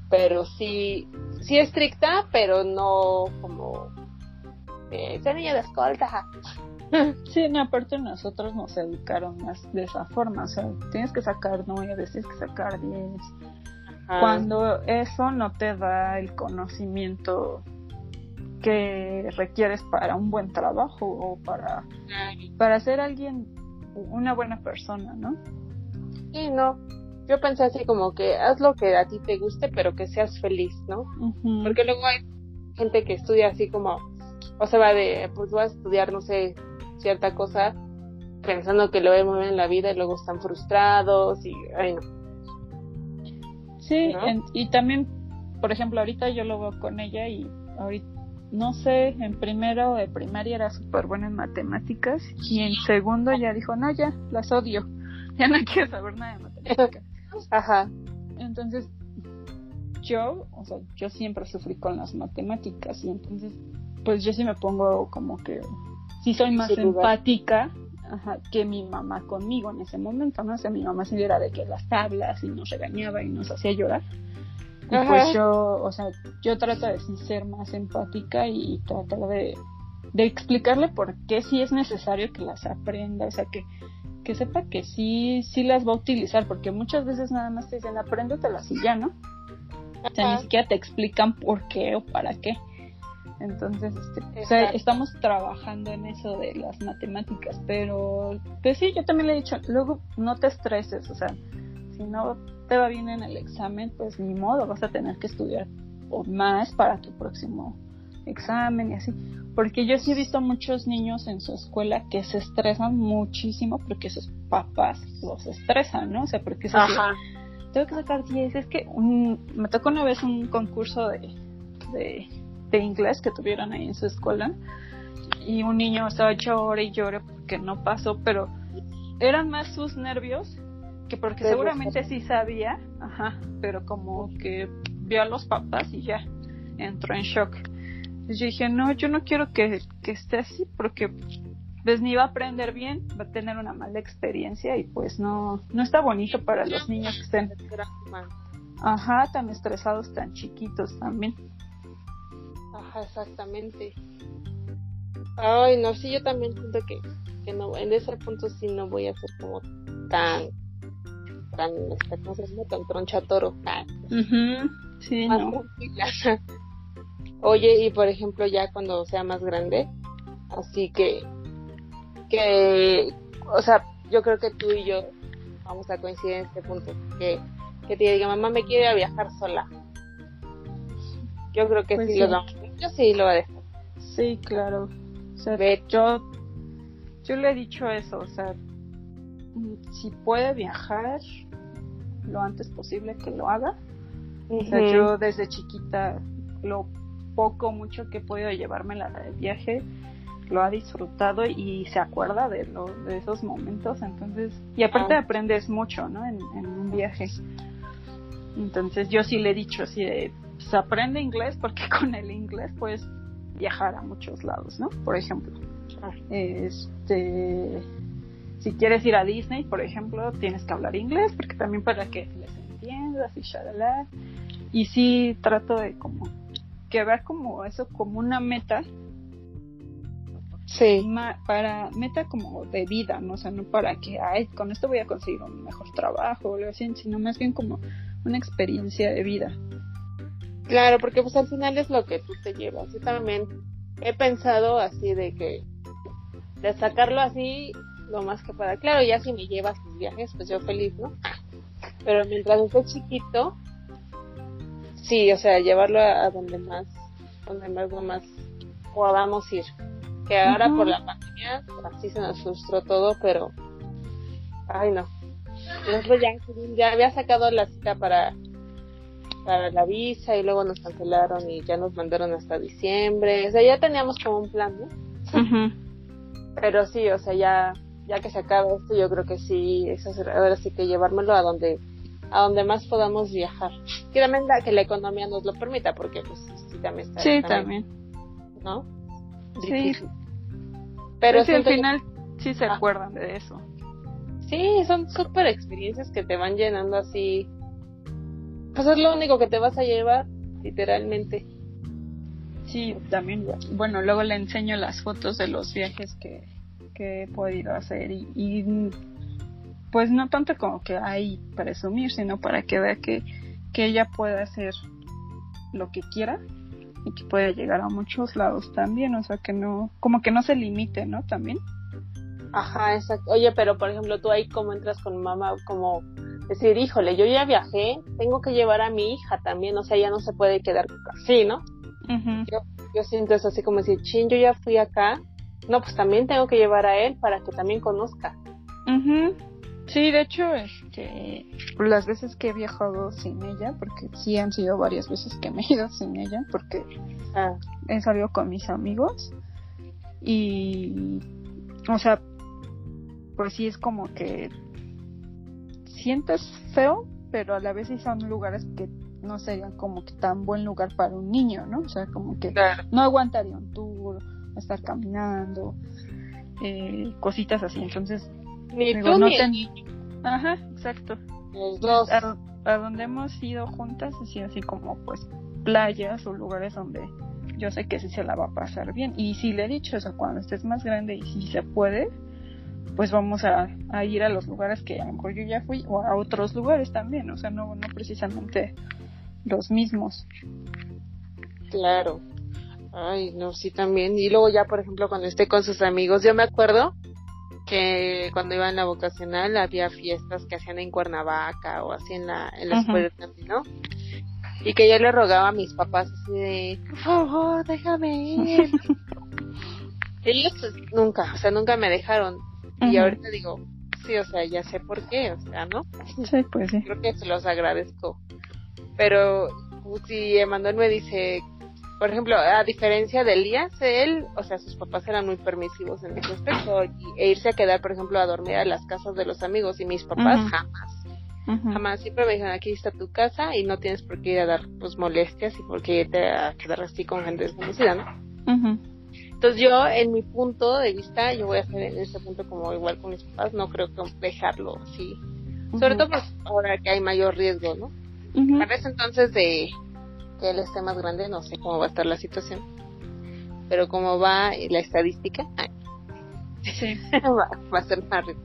Pero sí, sí estricta, pero no como eh, esa niña de escolta. <laughs> Sí, no, aparte nosotros nos educaron más de esa forma, o sea, tienes que sacar nueve, tienes que sacar diez. Ajá. Cuando eso no te da el conocimiento que requieres para un buen trabajo o para, para ser alguien, una buena persona, ¿no? Sí, no. Yo pensé así como que haz lo que a ti te guste, pero que seas feliz, ¿no? Porque luego hay gente que estudia así como, o se va de, pues voy a estudiar, no sé, cierta cosa, pensando que lo ve muy bien en la vida y luego están frustrados y, ay no. Sí, y también, por ejemplo, ahorita yo lo veo con ella y ahorita, no sé, en primero de primaria era súper buena en matemáticas y en segundo ya dijo, no, ya, las odio, <laughs> ya no quiero saber nada de matemáticas. Ajá. Entonces, yo, o sea, yo siempre sufrí con las matemáticas y entonces, pues yo sí me pongo como que, sí soy más empática ajá, que mi mamá conmigo en ese momento, ¿no? O sea, mi mamá se viera de que las tablas y nos regañaba y nos hacía llorar. Y pues yo, o sea, yo trato de ser más empática y tratar de, de explicarle por qué sí es necesario que las aprenda, o sea, que, que sepa que sí, sí las va a utilizar, porque muchas veces nada más te dicen, apréndetelas y ya, ¿no? O sea, ni siquiera te explican por qué o para qué. Entonces, este, estamos trabajando en eso de las matemáticas, pero pues sí, yo también le he dicho, luego no te estreses, o sea, si no te va bien en el examen, pues ni modo, vas a tener que estudiar o más para tu próximo examen y así. Porque yo sí he visto muchos niños en su escuela que se estresan muchísimo porque sus papás los estresan, ¿no? O sea, porque tengo que sacar 10. Es que me tocó una vez un concurso de, de de inglés que tuvieron ahí en su escuela y un niño estaba llore y llore porque no pasó, pero eran más sus nervios que porque seguramente sí sabía, ajá, pero como que vio a los papás y ya entró en shock. Entonces yo dije, no, yo no quiero que, que esté así porque pues ni va a aprender bien, va a tener una mala experiencia y pues no, no está bonito para los niños que estén, ajá, tan estresados, tan chiquitos también. Ajá, exactamente. Ay, no, sí, yo también siento que, que no, en ese punto sí no voy a ser como tan, tan, este, ¿cómo se llama? Tan tronchatoro. Ah, Sí, no. <laughs> Oye, y por ejemplo, ya cuando sea más grande, así que, que, o sea, yo creo que tú y yo vamos a coincidir en este punto, que, que te diga, mamá, me quiere viajar sola. Yo creo que pues sí, lo vamos yo sí lo voy a dejar. Sí, claro. yo, yo le he dicho eso, o sea, si puede viajar lo antes posible que lo haga. O sea, yo desde chiquita lo poco mucho que he podido llevármela de viaje lo ha disfrutado y se acuerda de, lo, de esos momentos entonces y aparte ah. aprendes mucho no en, en, un viaje entonces yo sí le he dicho así de se aprende inglés porque <laughs> con el inglés puedes viajar a muchos lados, ¿no? Por ejemplo, este, si quieres ir a Disney, por ejemplo, tienes que hablar inglés porque también para que les entiendas y shalala. Y sí trato de como que ver como eso como una meta. Sí. para meta como de vida, ¿no? O sea, no para que, ay, con esto voy a conseguir un mejor trabajo o algo así, sino más bien como una experiencia de vida. Claro, porque pues al final es lo que tú te llevas. Yo también he pensado así de que de sacarlo así lo más que pueda. Claro, ya si me llevas tus viajes, pues yo feliz, ¿no? Pero mientras esté chiquito, sí, o sea, llevarlo a, donde más, donde más, más podamos ir. Que ahora por la pandemia, así se nos frustró todo, pero, ay no. Después ya, ya había sacado la cita para para la visa y luego nos cancelaron y ya nos mandaron hasta diciembre. O sea, ya teníamos como un plan, ¿no? Pero sí, o sea, ya ya que se acaba esto, yo creo que sí, eso ahora sí que llevármelo a donde a donde más podamos viajar. Que también la, que la economía nos lo permita, porque pues sí también está. Sí, también. ¿No? Sí. Pero sí, al final sí se acuerdan de eso. Sí, son súper experiencias que te van llenando así pues es lo único que te vas a llevar, literalmente. Sí, también, bueno, luego le enseño las fotos de los viajes que, que he podido hacer y, pues no tanto como que hay presumir, sino para que vea que, que ella pueda hacer lo que quiera y que puede llegar a muchos lados también, o sea, que no, como que no se limite, ¿no? También. Ajá, exacto. Oye, pero por ejemplo, tú ahí como entras con mamá, como decir, híjole, yo ya viajé, tengo que llevar a mi hija también, o sea, ya no se puede quedar así, ¿no? yo, yo siento eso así como decir, chin, yo ya fui acá, no, pues también tengo que llevar a él para que también conozca. Sí, de hecho, este, las veces que he viajado sin ella, porque sí han sido varias veces que me he ido sin ella, porque ah. he salido con mis amigos y, o sea, pues sí es como que sientes feo, pero a la vez sí son lugares que no serían como que tan buen lugar para un niño, ¿no? O sea, como que no aguantaría un tour, estar caminando, eh, cositas así. Entonces, ni tú no Ajá, exacto. Los dos. A, a, donde hemos ido juntas, así, así como pues playas o lugares donde yo sé que sí se la va a pasar bien. Y si le he dicho, eso cuando estés más grande y si se puede, pues vamos a, ir a los lugares que a lo mejor yo ya fui o a otros lugares también, o sea, no, no precisamente los mismos. Claro. Ay, no, sí también. Y luego ya, por ejemplo, cuando esté con sus amigos, yo me acuerdo que cuando iba en la vocacional había fiestas que hacían en Cuernavaca o así en la, en la escuela también, ¿no? Y que yo le rogaba a mis papás así de, por favor, déjame ir. <laughs> Ellos pues, nunca, o sea, nunca me dejaron. Y ahorita digo, sí, o sea, ya sé por qué, o sea, ¿no? Sí, pues sí. Creo que se los agradezco. Pero si Emanuel me dice, por ejemplo, a diferencia de Elías, él, o sea, sus papás eran muy permisivos en ese aspecto, y, e irse a quedar, por ejemplo, a dormir a las casas de los amigos, y mis papás jamás. Jamás, siempre me dijeron, aquí está tu casa y no tienes por qué ir a dar pues molestias y por qué irte a quedar así con gente desconocida, ¿no? Entonces yo, en mi punto de vista, yo voy a hacer en este punto como igual con mis papás, no creo que dejarlo así. Sobre todo pues ahora que hay mayor riesgo, ¿no? Para ese entonces de que él esté más grande, no sé cómo va a estar la situación. Pero como va la estadística, <laughs> va, a ser más rico.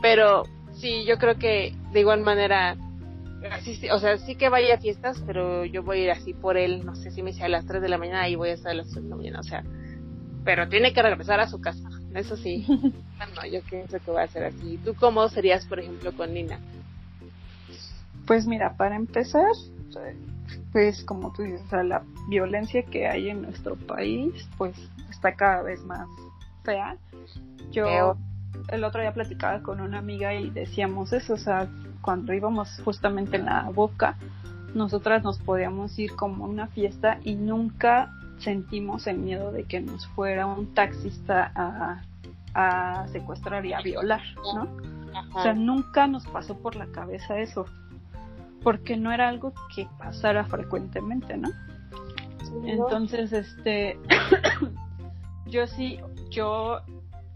Pero sí, yo creo que de igual manera, así, o sea, sí que vaya a fiestas, pero yo voy a ir así por él, no sé si me sea a las 3 de la mañana y voy a estar a las 3 de la mañana, o sea, pero tiene que regresar a su casa, eso sí. <laughs> bueno, yo pienso que va a ser así. ¿Tú cómo serías, por ejemplo, con Nina? Pues mira, para empezar, pues como tú dices, la violencia que hay en nuestro país, pues está cada vez más fea. Yo el otro día platicaba con una amiga y decíamos eso, o sea, cuando íbamos justamente en la boca, nosotras nos podíamos ir como a una fiesta y nunca sentimos el miedo de que nos fuera un taxista a, secuestrar y a violar, ¿no? O sea, nunca nos pasó por la cabeza eso, porque no era algo que pasara frecuentemente, ¿no? Entonces, este, <coughs> yo sí, yo,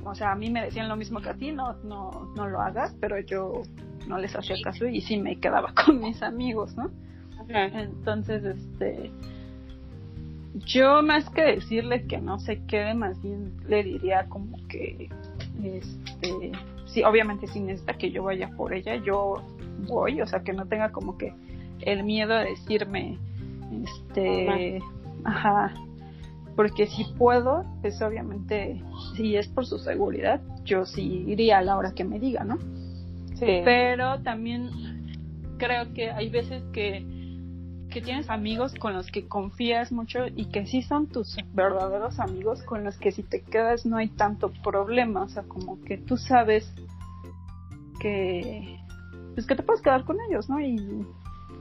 o sea, a mí me decían lo mismo que a ti, no, no, no lo hagas, pero yo no les hacía caso y sí me quedaba <laughs> con mis amigos, ¿no? Entonces, este, yo más que decirle que no se quede, más bien le diría como que, este, sí, obviamente si necesita que yo vaya por ella, yo voy, o sea, que no tenga como que el miedo de decirme, este, ajá, porque si puedo, pues obviamente, si es por su seguridad, yo sí iría a la hora que me diga, ¿no? Sí. Pero también creo que hay veces que que tienes amigos con los que confías mucho y que sí son tus verdaderos amigos con los que si te quedas no hay tanto problema, o sea, como que tú sabes que pues que te puedes quedar con ellos, ¿no? Y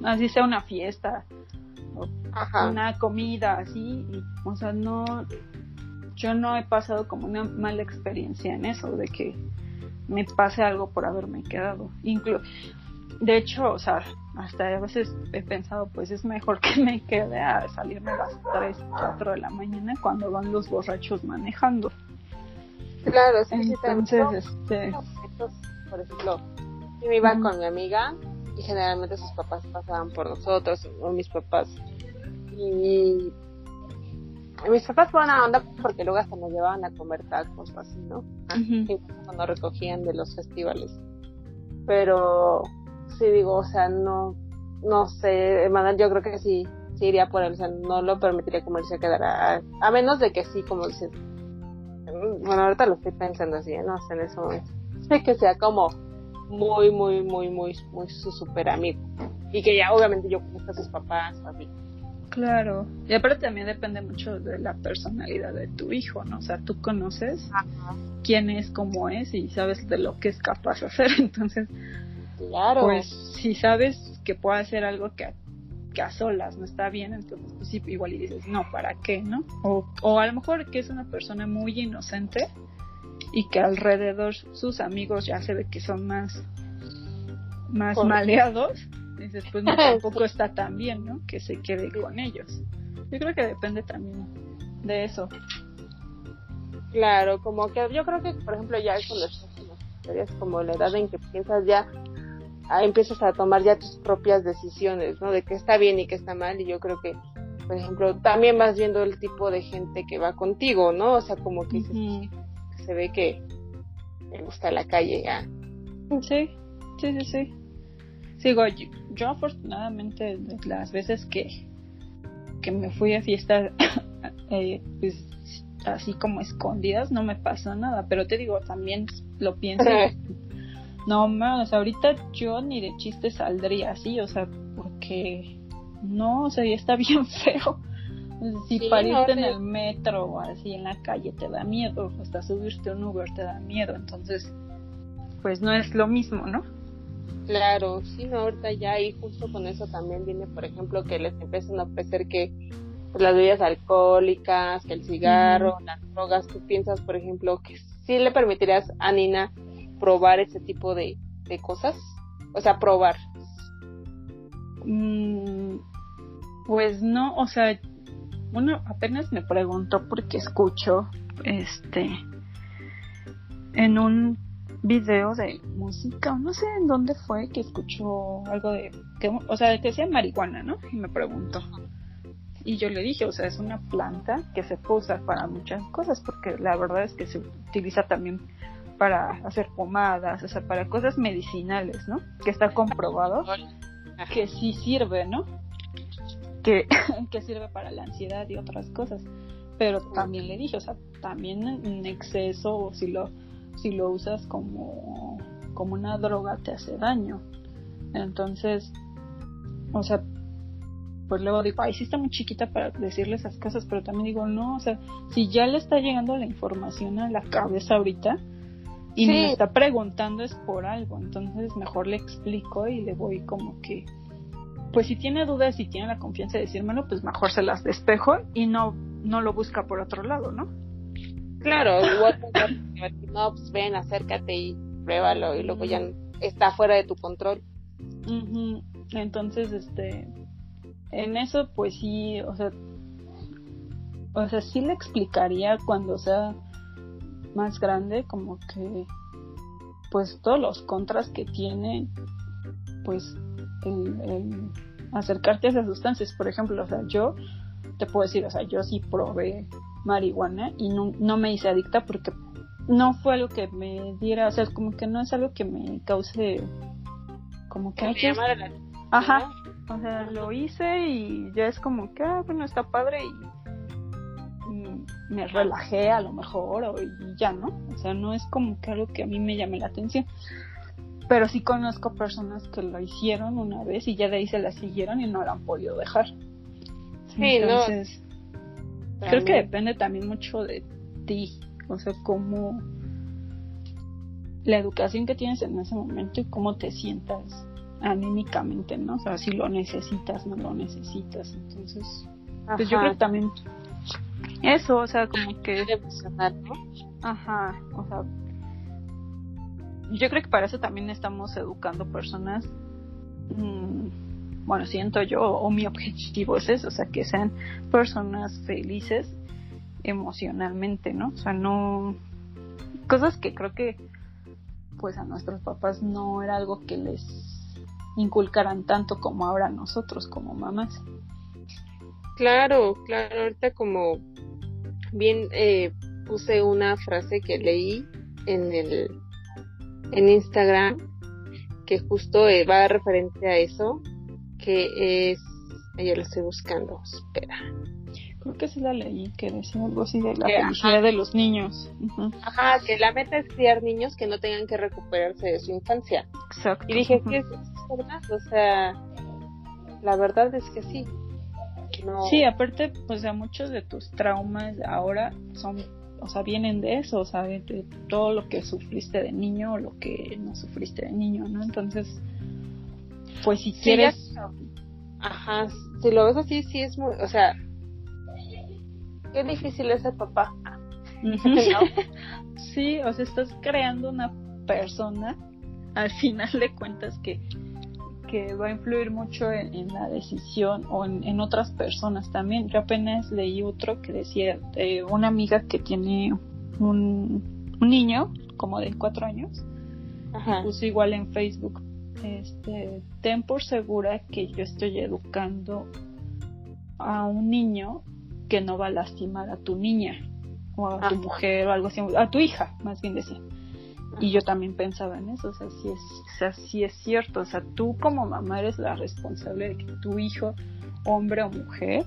así sea una fiesta o una comida así, o sea, no yo no he pasado como una mala experiencia en eso de que me pase algo por haberme quedado. Inclu de hecho, o sea, hasta a veces he pensado, pues es mejor que me quede a salirme a las 3, 4 de la mañana cuando van los borrachos manejando. Claro, sí, Entonces, este... Por ejemplo, yo me iba con mi amiga y generalmente sus papás pasaban por nosotros o mis papás. Y mis papás fueron a onda porque luego hasta nos llevaban a comer tacos así, ¿no? Cuando recogían de los festivales. Pero sí digo, o sea, no, no sé, yo creo que sí iría por él, o sea, no lo permitiría comerse a quedar a, a menos de que sí, como dices, bueno, ahorita lo estoy pensando así, no sé, en ese momento, <laughs> que sea como muy, muy, muy, muy, muy su super amigo y que ya obviamente yo conozco a sus papás, así. Claro, y aparte también depende mucho de la personalidad de tu hijo, ¿no? O sea, tú conoces quién es, cómo es y sabes de lo que es capaz de hacer, <laughs> entonces, claro. pues si sabes que puede hacer algo que a, que a solas no está bien, entonces pues sí, igual y dices, no, ¿para qué, no? O, o a lo mejor que es una persona muy inocente y que alrededor sus amigos ya se ve que son más, más maleados Dices, pues no, <laughs> tampoco está tan bien, ¿no? Que se quede con ellos. Yo creo que depende también de eso. Claro, como que yo creo que, por ejemplo, ya eso es como la edad en que piensas ya, ah, empiezas a tomar ya tus propias decisiones, ¿no? De qué está bien y qué está mal. Y yo creo que, por ejemplo, también vas viendo el tipo de gente que va contigo, ¿no? O sea, como que se ve que me gusta la calle ya. Sí, sí, sí, sí. Sigo, yo, afortunadamente las veces que, que me fui a fiestas <coughs> eh, pues así como escondidas no me pasó nada, pero te digo, también lo pienso. <laughs> no más, ahorita yo ni de chiste saldría así, o sea, porque no, o sea, ya está <laughs> bien feo. Si sí, pariste en el metro o así en la calle te da miedo, hasta subirte un Uber te da miedo, entonces, pues no es lo mismo, ¿no? Claro, sí, no, ahorita ya y justo con eso también viene, por ejemplo, que les empiezan a ofrecer que pues, las bebidas alcohólicas, que el cigarro, las drogas, tú piensas, por ejemplo, que sí le permitirías a Nina probar ese tipo de, de cosas, o sea, probar. Mm, pues no, o sea, bueno, apenas me preguntó porque escucho, este, en un video de música, no sé en dónde fue que escuchó algo de, que, o sea, que decía marihuana, ¿no? Y me preguntó. Y yo le dije, o sea, es una planta que se puede usar para muchas cosas, porque la verdad es que se utiliza también para hacer pomadas, o sea, para cosas medicinales, ¿no? Que está comprobado que sí sirve, ¿no? Que, <laughs> que sirve para la ansiedad y otras cosas. Pero también le dije, o sea, también en exceso, o si lo si lo usas como, como una droga te hace daño. Entonces, o sea, pues luego digo, ay, sí está muy chiquita para decirle esas cosas, pero también digo, no, o sea, si ya le está llegando la información a la cabeza ahorita y me está preguntando es por algo, entonces mejor le explico y le voy como que, pues si tiene dudas y tiene la confianza de decírmelo, pues mejor se las despejo y no, no lo busca por otro lado, ¿no? Claro, igual no, pues ven, acércate y pruébalo y luego ya está fuera de tu control. Entonces, este, en eso pues sí, o sea, o sea, sí le explicaría cuando sea más grande como que pues todos los contras que tiene pues el, el acercarte a esas sustancias, por ejemplo, o sea, yo te puedo decir, o sea, yo sí probé marihuana y no, no me hice adicta porque no fue algo que me diera, o sea, como que no es algo que me cause como que... que Ajá, o sea, lo hice y ya es como que, ah, bueno, está padre y, y, me relajé a lo mejor o, y ya, ¿no? O sea, no es como que algo que a mí me llame la atención. Pero sí conozco personas que lo hicieron una vez y ya de ahí se la siguieron y no la han podido dejar. Sí, Entonces, Creo que depende también mucho de ti, o sea, cómo la educación que tienes en ese momento y cómo te sientas anímicamente, ¿no? O sea, si lo necesitas, no lo necesitas. Entonces, pues yo creo que también eso, o sea, como que... ¿no? Ajá, o sea, yo creo que para eso también estamos educando personas mmm, bueno, siento yo, o mi objetivo es eso, o sea, que sean personas felices emocionalmente, ¿no? O sea, no... Cosas que creo que pues a nuestros papás no era algo que les inculcaran tanto como ahora nosotros como mamás. Claro, claro, ahorita como bien eh, puse una frase que leí en el en Instagram que justo eh, va referente a eso que es Ayer lo estoy buscando, espera. Creo que sí la leí, que decía algo así de la felicidad de los niños. Ajá, que la meta es criar niños que no tengan que recuperarse de su infancia. Exacto. Y dije, que es verdad? O sea, la verdad es que sí. Sí, aparte, pues, sea, muchos de tus traumas ahora son, o sea, vienen de eso, o sea, de, todo lo que sufriste de niño o lo que no sufriste de niño, ¿no? Entonces, pues si quieres... Ajá, si lo ves así, sí es muy, o sea, qué difícil es ser papá. <laughs> sí, o sea, estás creando una persona, al final de cuentas, que que va a influir mucho en, la decisión o en, otras personas también. Yo apenas leí otro que decía de una amiga que tiene un, niño como de cuatro años. Ajá. Puso igual en Facebook, este, ten por segura que yo estoy educando a un niño que no va a lastimar a tu niña o a tu mujer o algo así, a tu hija, más bien decía. Y yo también pensaba en eso, o sea, sí es, o sea, sí es cierto, o sea, tú como mamá eres la responsable de que tu hijo, hombre o mujer,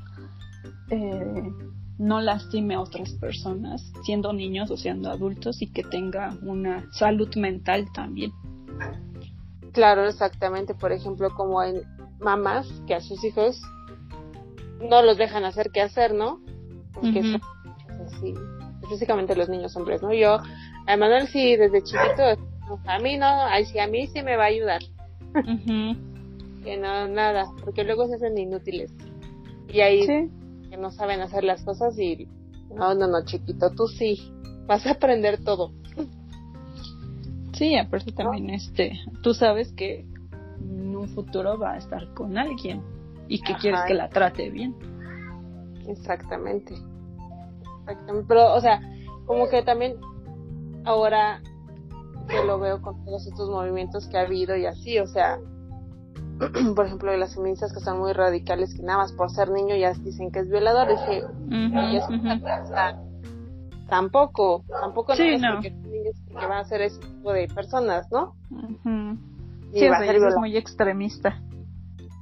eh, no lastime a otras personas, siendo niños o siendo adultos, y que tenga una salud mental también. Claro, exactamente. Por ejemplo, como en mamás que a sus hijos no los dejan hacer qué hacer, ¿no? Porque son así, específicamente los niños hombres, ¿no? Yo a Manuel sí, desde chiquito, a mí no, a mí sí me va a ayudar. <laughs> que no, nada, porque luego se hacen inútiles. Y ahí que no saben hacer las cosas y, no, no, no, chiquito, tú sí, vas a aprender todo. Sí, aparte también, este, tú sabes que en un futuro va a estar con alguien y que quieres que la trate bien. Exactamente. Exactamente. Pero, o sea, como que también ahora que lo veo con todos estos movimientos que ha habido y así, o sea, <clears throat> por ejemplo, de las feministas que son muy radicales, que nada más por ser niño ya dicen que es violador, dije, tampoco, tampoco sí, no, que van a ser ese tipo de personas, ¿no? Sí, eso es muy extremista.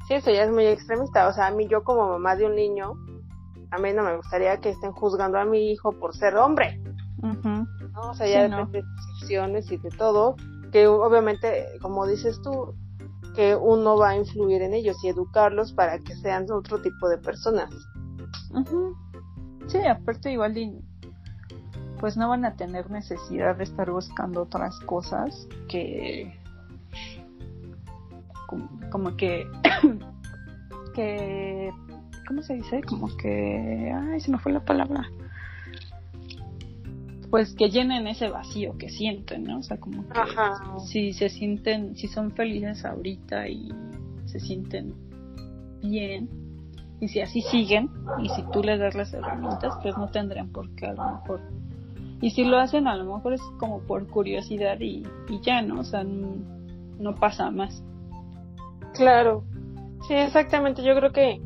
Sí, eso ya es muy extremista, o sea, a mí yo como mamá de un niño, a mí no me gustaría que estén juzgando a mi hijo por ser hombre. O sea, ya depende de decisiones y de todo, que obviamente, como dices tú, que uno va a influir en ellos y educarlos para que sean otro tipo de personas. Sí, aparte igual pues no van a tener necesidad de estar buscando otras cosas que como, que <coughs> que ¿cómo se dice? Como que ay, se me fue la palabra pues que llenen ese vacío que sienten, ¿no? O sea, como que si se sienten, si son felices ahorita y se sienten bien, y si así siguen, y si tú les das las herramientas, pues no tendrían por qué a lo mejor. Y si lo hacen, a lo mejor es como por curiosidad y, ya, ¿no? O sea, no, pasa más. Claro, sí, exactamente. Yo creo que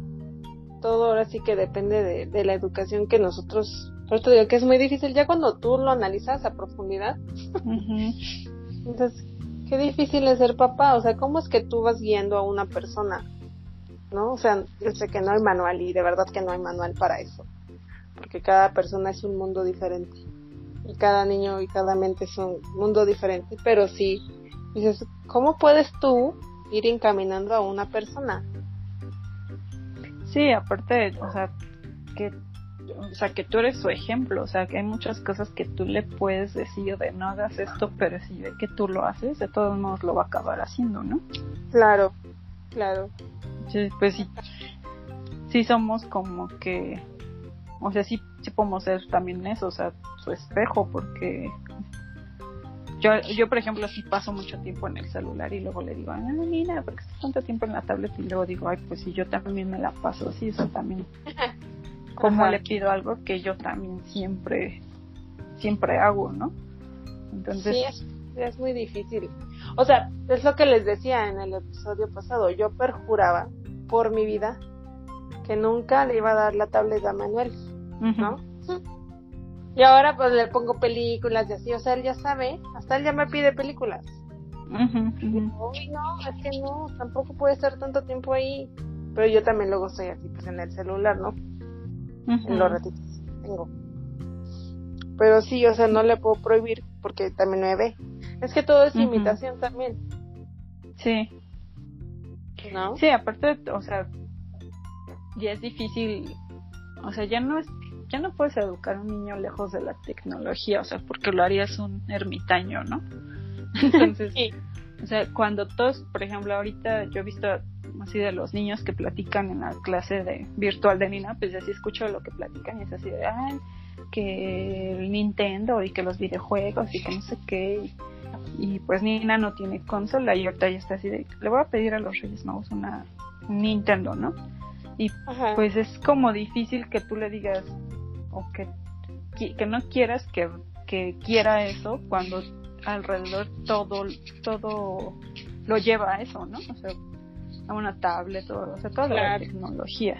todo ahora sí que depende de, de la educación que nosotros por eso digo que es muy difícil ya cuando tú lo analizas a profundidad. Entonces, qué difícil es ser papá. O sea, ¿cómo es que tú vas guiando a una persona? ¿No? O sea, yo sé que no hay manual y de verdad que no hay manual para eso. Porque cada persona es un mundo diferente. Y cada niño y cada mente es un mundo diferente. Pero sí, dices, ¿cómo puedes tú ir encaminando a una persona? Sí, aparte, o sea, que o sea, que tú eres su ejemplo, o sea, que hay muchas cosas que tú le puedes decir de no hagas esto, pero si ve que tú lo haces, de todos modos lo va a acabar haciendo, ¿no? Claro, claro. Sí, pues sí, sí somos como que, o sea, sí, sí podemos ser también eso, o sea, su espejo, porque yo, yo por ejemplo, sí paso mucho tiempo en el celular y luego le digo, ah, mira, ¿por qué estás tanto tiempo en la tablet? Y luego digo, ay, pues sí, yo también me la paso así, eso también <laughs> como le pido algo que yo también siempre siempre hago, ¿no? Entonces sí, es, muy difícil. O sea, es lo que les decía en el episodio pasado, yo perjuraba por mi vida que nunca le iba a dar la tablet a Manuel, ¿no? Y ahora pues le pongo películas y así, o sea, él ya sabe, hasta él ya me pide películas. no, es que no, tampoco puede estar tanto tiempo ahí. pero yo también luego estoy así, pues en el celular, ¿no? En los ratitos tengo. Pero sí, o sea, no le puedo prohibir porque también me ve. Es que todo es imitación también. Sí. ¿No? Sí, aparte, o sea, ya es difícil, o sea, ya no es, ya no puedes educar a un niño lejos de la tecnología, o sea, porque lo harías un ermitaño, ¿no? <laughs> Entonces, o sea, cuando todos, por ejemplo, ahorita yo he visto así de los niños que platican en la clase de virtual de Nina, pues así escucho lo que platican y es así de, ay, que el Nintendo y que los videojuegos y que no sé qué. Y, pues Nina no tiene consola y ahorita ya está así de, le voy a pedir a los Reyes Magos una Nintendo, ¿no? Y pues es como difícil que tú le digas o que, que no quieras que, que quiera eso cuando alrededor todo, todo lo lleva a eso, ¿no? O sea, a una tablet, o sea, toda la tecnología.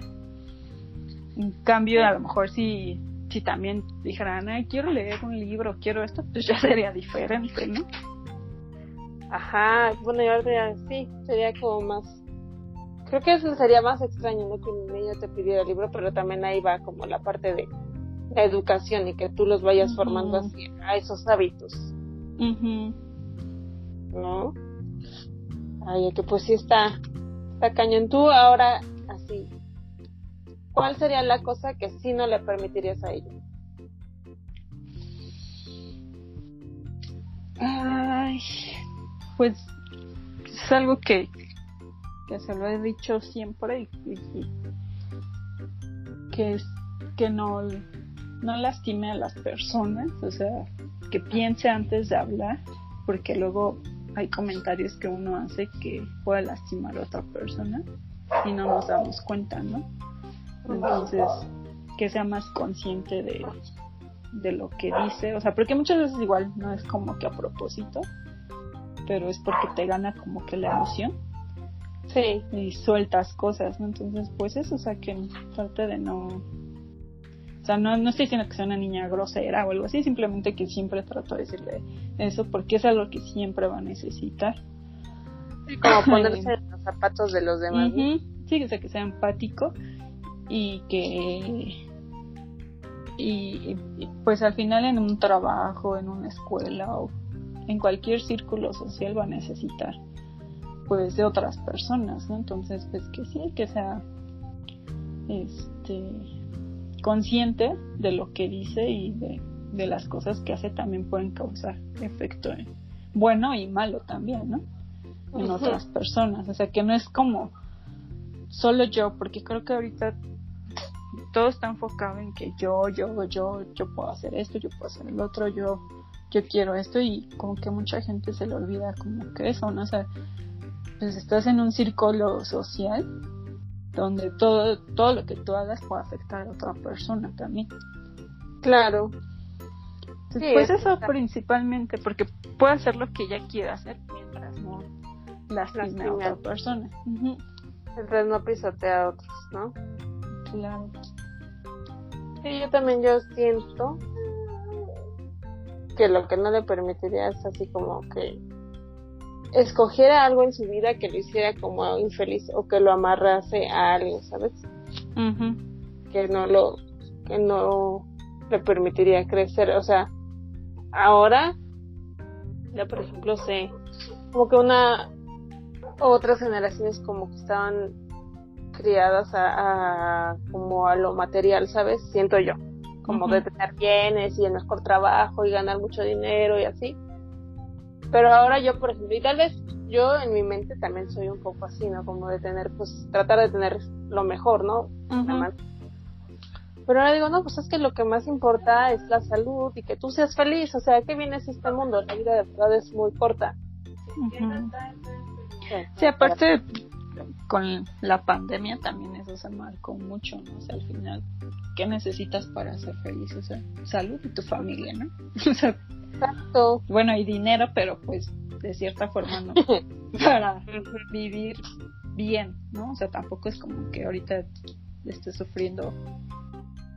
En cambio, a lo mejor si, si también dijeran, ay, quiero leer un libro, quiero esto, pues ya sería diferente, ¿no? Ajá, bueno, yo sí, sería como más... Creo que eso sería más extraño, ¿no? Que un niño te pidiera el libro, pero también ahí va como la parte de la educación y que tú los vayas formando así a esos hábitos. ¿No? Ay, que pues sí está, está cañón. Tú ahora, así, ¿cuál sería la cosa que sí no le permitirías a ella? Ay, pues es algo que, que se lo he dicho siempre y, que es que no, no lastime a las personas, o sea, que piense antes de hablar, porque luego hay comentarios que uno hace que puede lastimar a otra persona y no nos damos cuenta, ¿no? Entonces, que sea más consciente de, de lo que dice, o sea, porque muchas veces igual no es como que a propósito, pero es porque te gana como que la emoción. Sí. Y sueltas cosas, ¿no? Entonces, pues eso, o sea, que trate de no o sea, no, no estoy diciendo que sea una niña grosera o algo así, simplemente que siempre trato de decirle eso porque es algo que siempre va a necesitar. como ponerse en los zapatos de los demás. Sí, o sea, que sea empático y que. Y, pues al final en un trabajo, en una escuela o en cualquier círculo social va a necesitar pues de otras personas, ¿no? Entonces, pues que sí, que sea este consciente de lo que dice y de, las cosas que hace también pueden causar efecto bueno y malo también, ¿no? En otras personas. O sea, que no es como solo yo, porque creo que ahorita todo está enfocado en que yo, yo, yo, yo puedo hacer esto, yo puedo hacer el otro, yo, yo quiero esto y como que mucha gente se le olvida como que eso, ¿no? O sea, pues estás en un círculo social donde todo, todo lo que tú hagas puede afectar a otra persona también. Claro. pues eso principalmente, porque puede hacer lo que ella quiera hacer mientras no lastime a otra persona. Mientras no pisotea a otros, ¿no? Claro. Sí, yo también yo siento que lo que no le permitiría es así como que escogiera algo en su vida que lo hiciera como infeliz o que lo amarrase a alguien, ¿sabes? Que no lo, que no le permitiría crecer. O sea, ahora, ya por ejemplo, sé, como que una, otras generaciones como que estaban criadas a, como a lo material, ¿sabes? Siento yo, como de tener bienes y el mejor trabajo y ganar mucho dinero y así pero ahora yo, por ejemplo, y tal vez yo en mi mente también soy un poco así, ¿no? Como de tener, pues, tratar de tener lo mejor, ¿no? Pero ahora digo, no, pues es que lo que más importa es la salud y que tú seas feliz. O sea, ¿qué viene es este mundo? La vida de verdad es muy corta. Sí, aparte con la pandemia también eso se marcó mucho, ¿no? O sea, al final, ¿qué necesitas para ser feliz? O sea, salud y tu familia, ¿no? <laughs> O sea, Exacto. Bueno, y dinero, pero pues de cierta forma no. <laughs> para vivir bien, ¿no? O sea, tampoco es como que ahorita estés sufriendo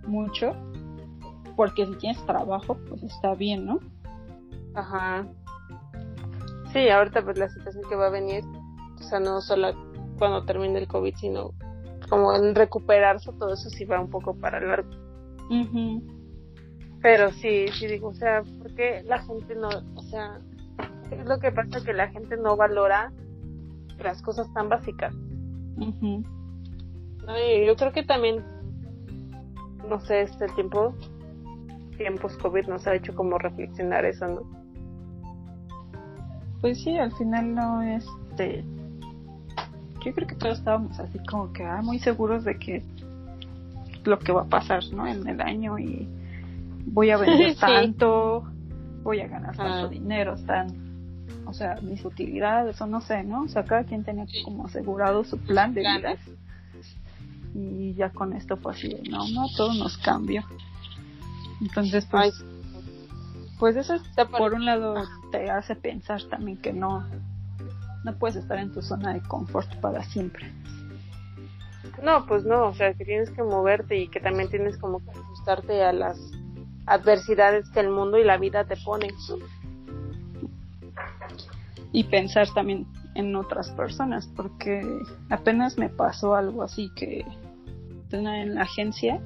mucho, porque si tienes trabajo, pues está bien, ¿no? Ajá. Sí, ahorita pues la situación que va a venir, o sea, no solo cuando termine el COVID, sino como en recuperarse, todo eso sí va un poco para largo. Pero sí, sí digo, o sea, porque la gente no, o sea, es lo que pasa que la gente no valora las cosas tan básicas. yo creo que también, no sé, este tiempo, tiempos COVID nos ha hecho como reflexionar eso, ¿no? Pues sí, al final no, este, yo creo que todos estábamos así como que ah, muy seguros de que lo que va a pasar, ¿no? En el año y voy a vender <laughs> tanto, voy a ganar tanto ah. dinero, tan, o sea, mis utilidades o no sé, ¿no? O sea, cada quien tenía como asegurado su plan de vida. Y ya con esto fue así, no, no, todo nos cambió. Entonces, pues, pues eso por un lado te hace pensar también que no, no puedes estar en tu zona de confort para siempre. No, pues no, o sea, que tienes que moverte y que también tienes como que ajustarte a las adversidades que el mundo y la vida te ponen. Y pensar también en otras personas, porque apenas me pasó algo así que en la agencia,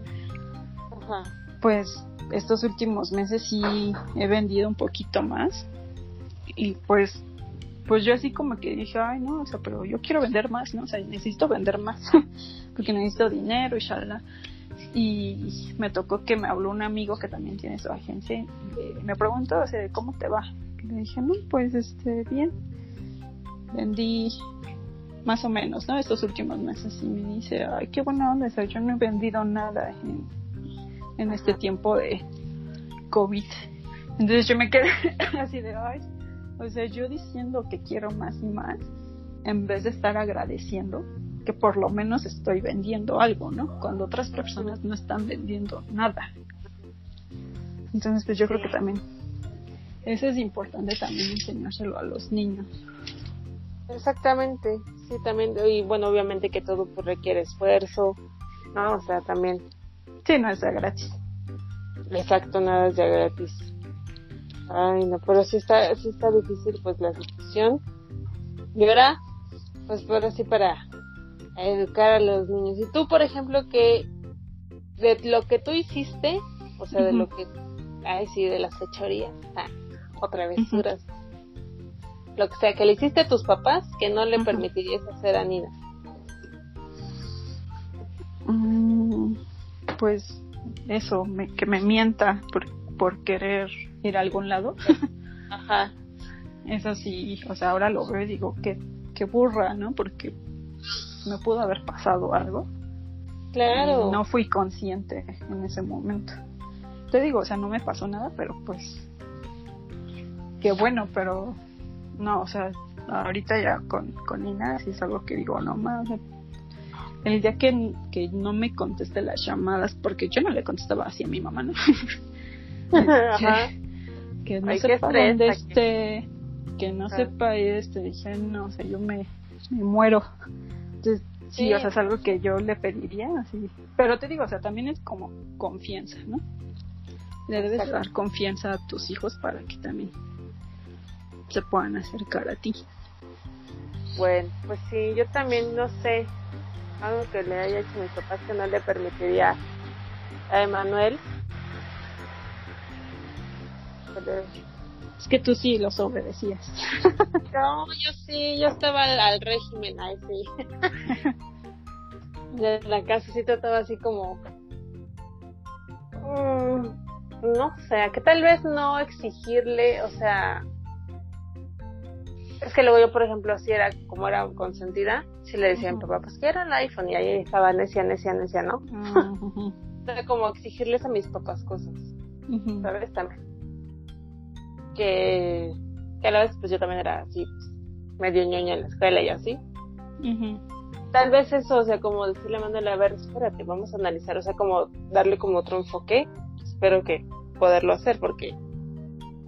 pues estos últimos meses sí he vendido un poquito más y pues pues yo así como que dije, ay no, o sea, pero yo quiero vender más, ¿no? O sea, necesito vender más <laughs> porque necesito dinero y. Y me tocó que me habló un amigo que también tiene su agencia y me preguntó, o sea, ¿cómo te va? Y le dije, no, pues este, bien. Vendí más o menos, ¿no? Estos últimos meses y me dice, ay, qué buena onda, o sea, yo no he vendido nada en, en este tiempo de COVID. Entonces yo me quedé <laughs> así de, ay, o sea, yo diciendo que quiero más y más, en vez de estar agradeciendo que por lo menos estoy vendiendo algo, ¿no? Cuando otras personas no están vendiendo nada. Entonces, pues yo creo que también eso es importante también enseñárselo a los niños. Exactamente, sí, también, y bueno, obviamente que todo pues, requiere esfuerzo, ¿no? O sea, también. Sí, no es de gratis. Exacto, nada es de gratis. Ay, no, pero sí está, sí está difícil pues la situación. Y ahora, pues por así para educar a los niños. Y tú, por ejemplo, que de lo que tú hiciste, o sea, de lo que, ay, sí, de las fechorías, ah, otra vez lo que sea, que le hiciste a tus papás que no le permitirías hacer a Nina. Mm, pues eso, me, que me mienta por, por querer ir a algún lado. <laughs> Ajá. Eso sí, o sea, ahora lo veo y digo, qué, qué burra, ¿no? Porque me pudo haber pasado algo. Claro. no fui consciente en ese momento. Te digo, o sea, no me pasó nada, pero pues. Qué bueno, pero. No, o sea, ahorita ya con, con Nina sí es algo que digo, no más. El día que, que no me conteste las llamadas, porque yo no le contestaba así a mi mamá, ¿no? <laughs> <laughs> que no sepa dónde esté, que no sepa este, dije, no, o sea, yo me, me muero. Entonces, sí, o sea, es algo que yo le pediría, así. Pero te digo, o sea, también es como confianza, ¿no? Le debes dar confianza a tus hijos para que también se puedan acercar a ti. Bueno, pues sí, yo también no sé, algo que le haya hecho a mis papás que no le permitiría a Emanuel es que tú sí los obedecías. <laughs> No, yo sí, yo estaba al, régimen ahí sí. <laughs> De la casa sí trataba así como... Mm, no sé, que tal vez no exigirle, o sea... Es que luego yo, por ejemplo, si era como era consentida, si le decía a mi papá, pues que era el iPhone y ahí estaba necia, necia, necia, ¿no? <laughs> Era como exigirles a mis papás cosas, ¿sabes? También que, que a la vez pues yo también era así, pues, medio ñoña en la escuela y así. Tal vez eso, o sea, como decirle a Manuel, a ver, espérate, vamos a analizar, o sea, como darle como otro enfoque. Espero que poderlo hacer porque...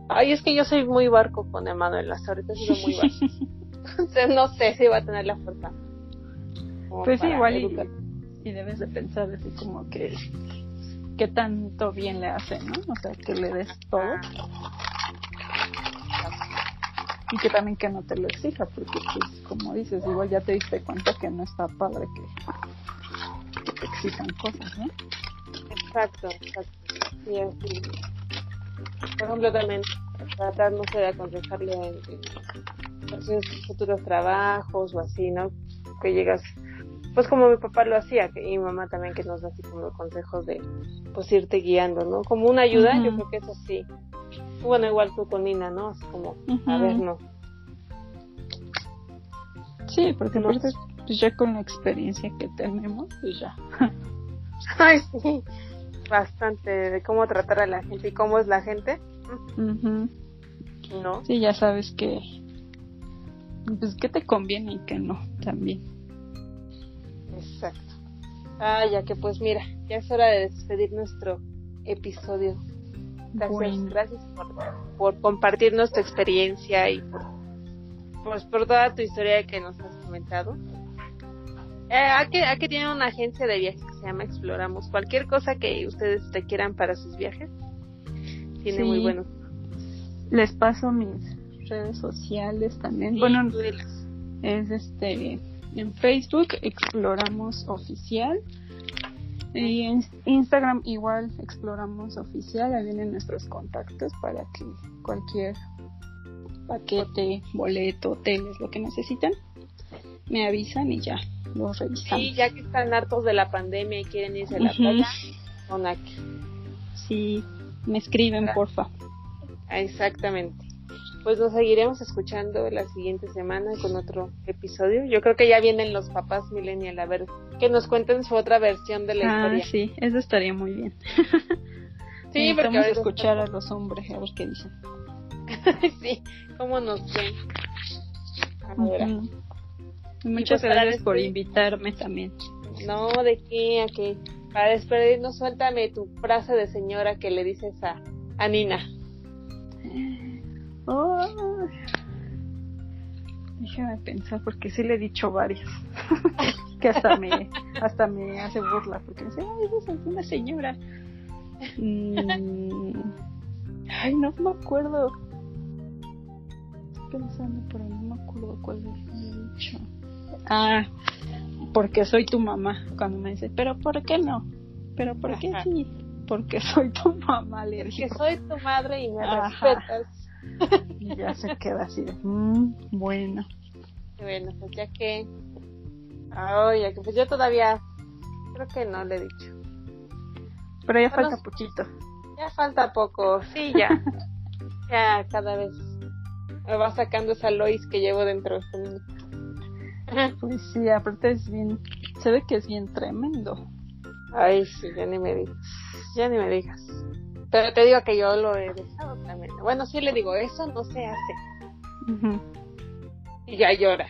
Ay, es que yo soy muy barco con Emanuel, hasta ahorita he sido muy barco. <laughs> Entonces no sé si va a tener la fuerza. Pues sí, igual y, y, debes de pensar así como que qué tanto bien le hace, ¿no? O sea, que le des todo y que también que no te lo exija porque pues como dices igual ya te diste cuenta que no está padre que que te exijan cosas, ¿no? Exacto, exacto. Y así. Por ejemplo, también tratar, no sé, de aconsejarle en, en sus futuros trabajos o así, ¿no? Que llegas, pues como mi papá lo hacía, que, y mi mamá también que nos da así como consejos de, pues irte guiando, ¿no? Como una ayuda, yo creo que eso sí. Bueno, igual tú con Nina, ¿no? Así como, a ver, no. Sí, porque no. pues ya con la experiencia que tenemos, pues ya. <laughs> Ay, sí bastante de cómo tratar a la gente y cómo es la gente. ¿No? Sí, ya sabes que pues que te conviene y que no también. Exacto. Ah, ya que pues mira, ya es hora de despedir nuestro episodio. Gracias, gracias por, por compartirnos tu experiencia y por, pues, por toda tu historia que nos has comentado. Eh, aquí, aquí tiene una agencia de viajes que se llama Exploramos. Cualquier cosa que ustedes te quieran para sus viajes, tiene muy buenos. Les paso mis redes sociales también. bueno, es este en Facebook Exploramos Oficial y en Instagram igual Exploramos Oficial. Ahí vienen nuestros contactos para que cualquier paquete, boleto, hoteles, lo que necesiten, me avisan y ya los revisamos. Sí, ya que están hartos de la pandemia y quieren irse a la playa, con aquí. Sí, me escriben, porfa. Exactamente. Pues nos seguiremos escuchando la siguiente semana con otro episodio. Yo creo que ya vienen los papás millennial a ver que nos cuenten su otra versión de la ah, historia. Sí, eso estaría muy bien. <laughs> sí, porque vamos a escuchar a los hombres a ver qué dicen. <laughs> sí, cómo nos ven. Muchas pues gracias por invitarme también. No, de qué, a qué. Para despedirnos, suéltame tu frase de señora que le dices a, a Nina. Oh. Déjame pensar porque sí le he dicho varias. <laughs> que hasta me hasta me hace burla porque dice, ay, esa es una señora. Mm. Ay, no me acuerdo. Estoy pensando, pero no me acuerdo cuál le he dicho. Ah, porque soy tu mamá. Cuando me dice, pero ¿por qué no? Pero ¿por qué sí? Porque soy tu mamá, le Porque soy tu madre y me respetas. Y ya se queda así de, mmm, bueno. Bueno, pues ya que. Ay, que pues yo todavía. Creo que no le he dicho. Pero ya falta poquito. Ya falta poco, sí, ya. <laughs> ya cada vez me va sacando esa Lois que llevo dentro de. Pues <laughs> sí, aparte es bien, se ve que es bien tremendo. Ay, sí, ya ni me digas, ya ni me digas. Pero te digo que yo lo he dejado tremendo. Bueno, sí le digo, eso no se hace. Y ya llora.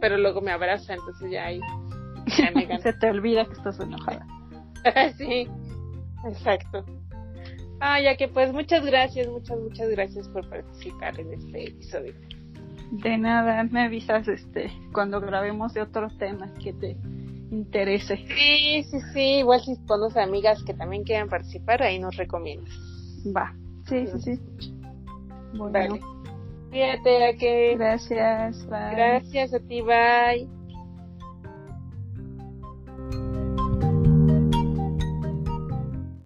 Pero luego me abraza, entonces ya ahí. <laughs> se te olvida que estás enojada. <laughs> sí, exacto. Ah, ya que pues muchas gracias, muchas, muchas gracias por participar en este episodio. De nada, me avisas este cuando grabemos de otros temas que te interese. Sí, sí, sí, igual si conoces amigas que también quieran participar, ahí nos recomiendas. Va, sí, sí, sí. Bueno. Vale. Fíjate a que... Gracias, bye. Gracias a ti, bye.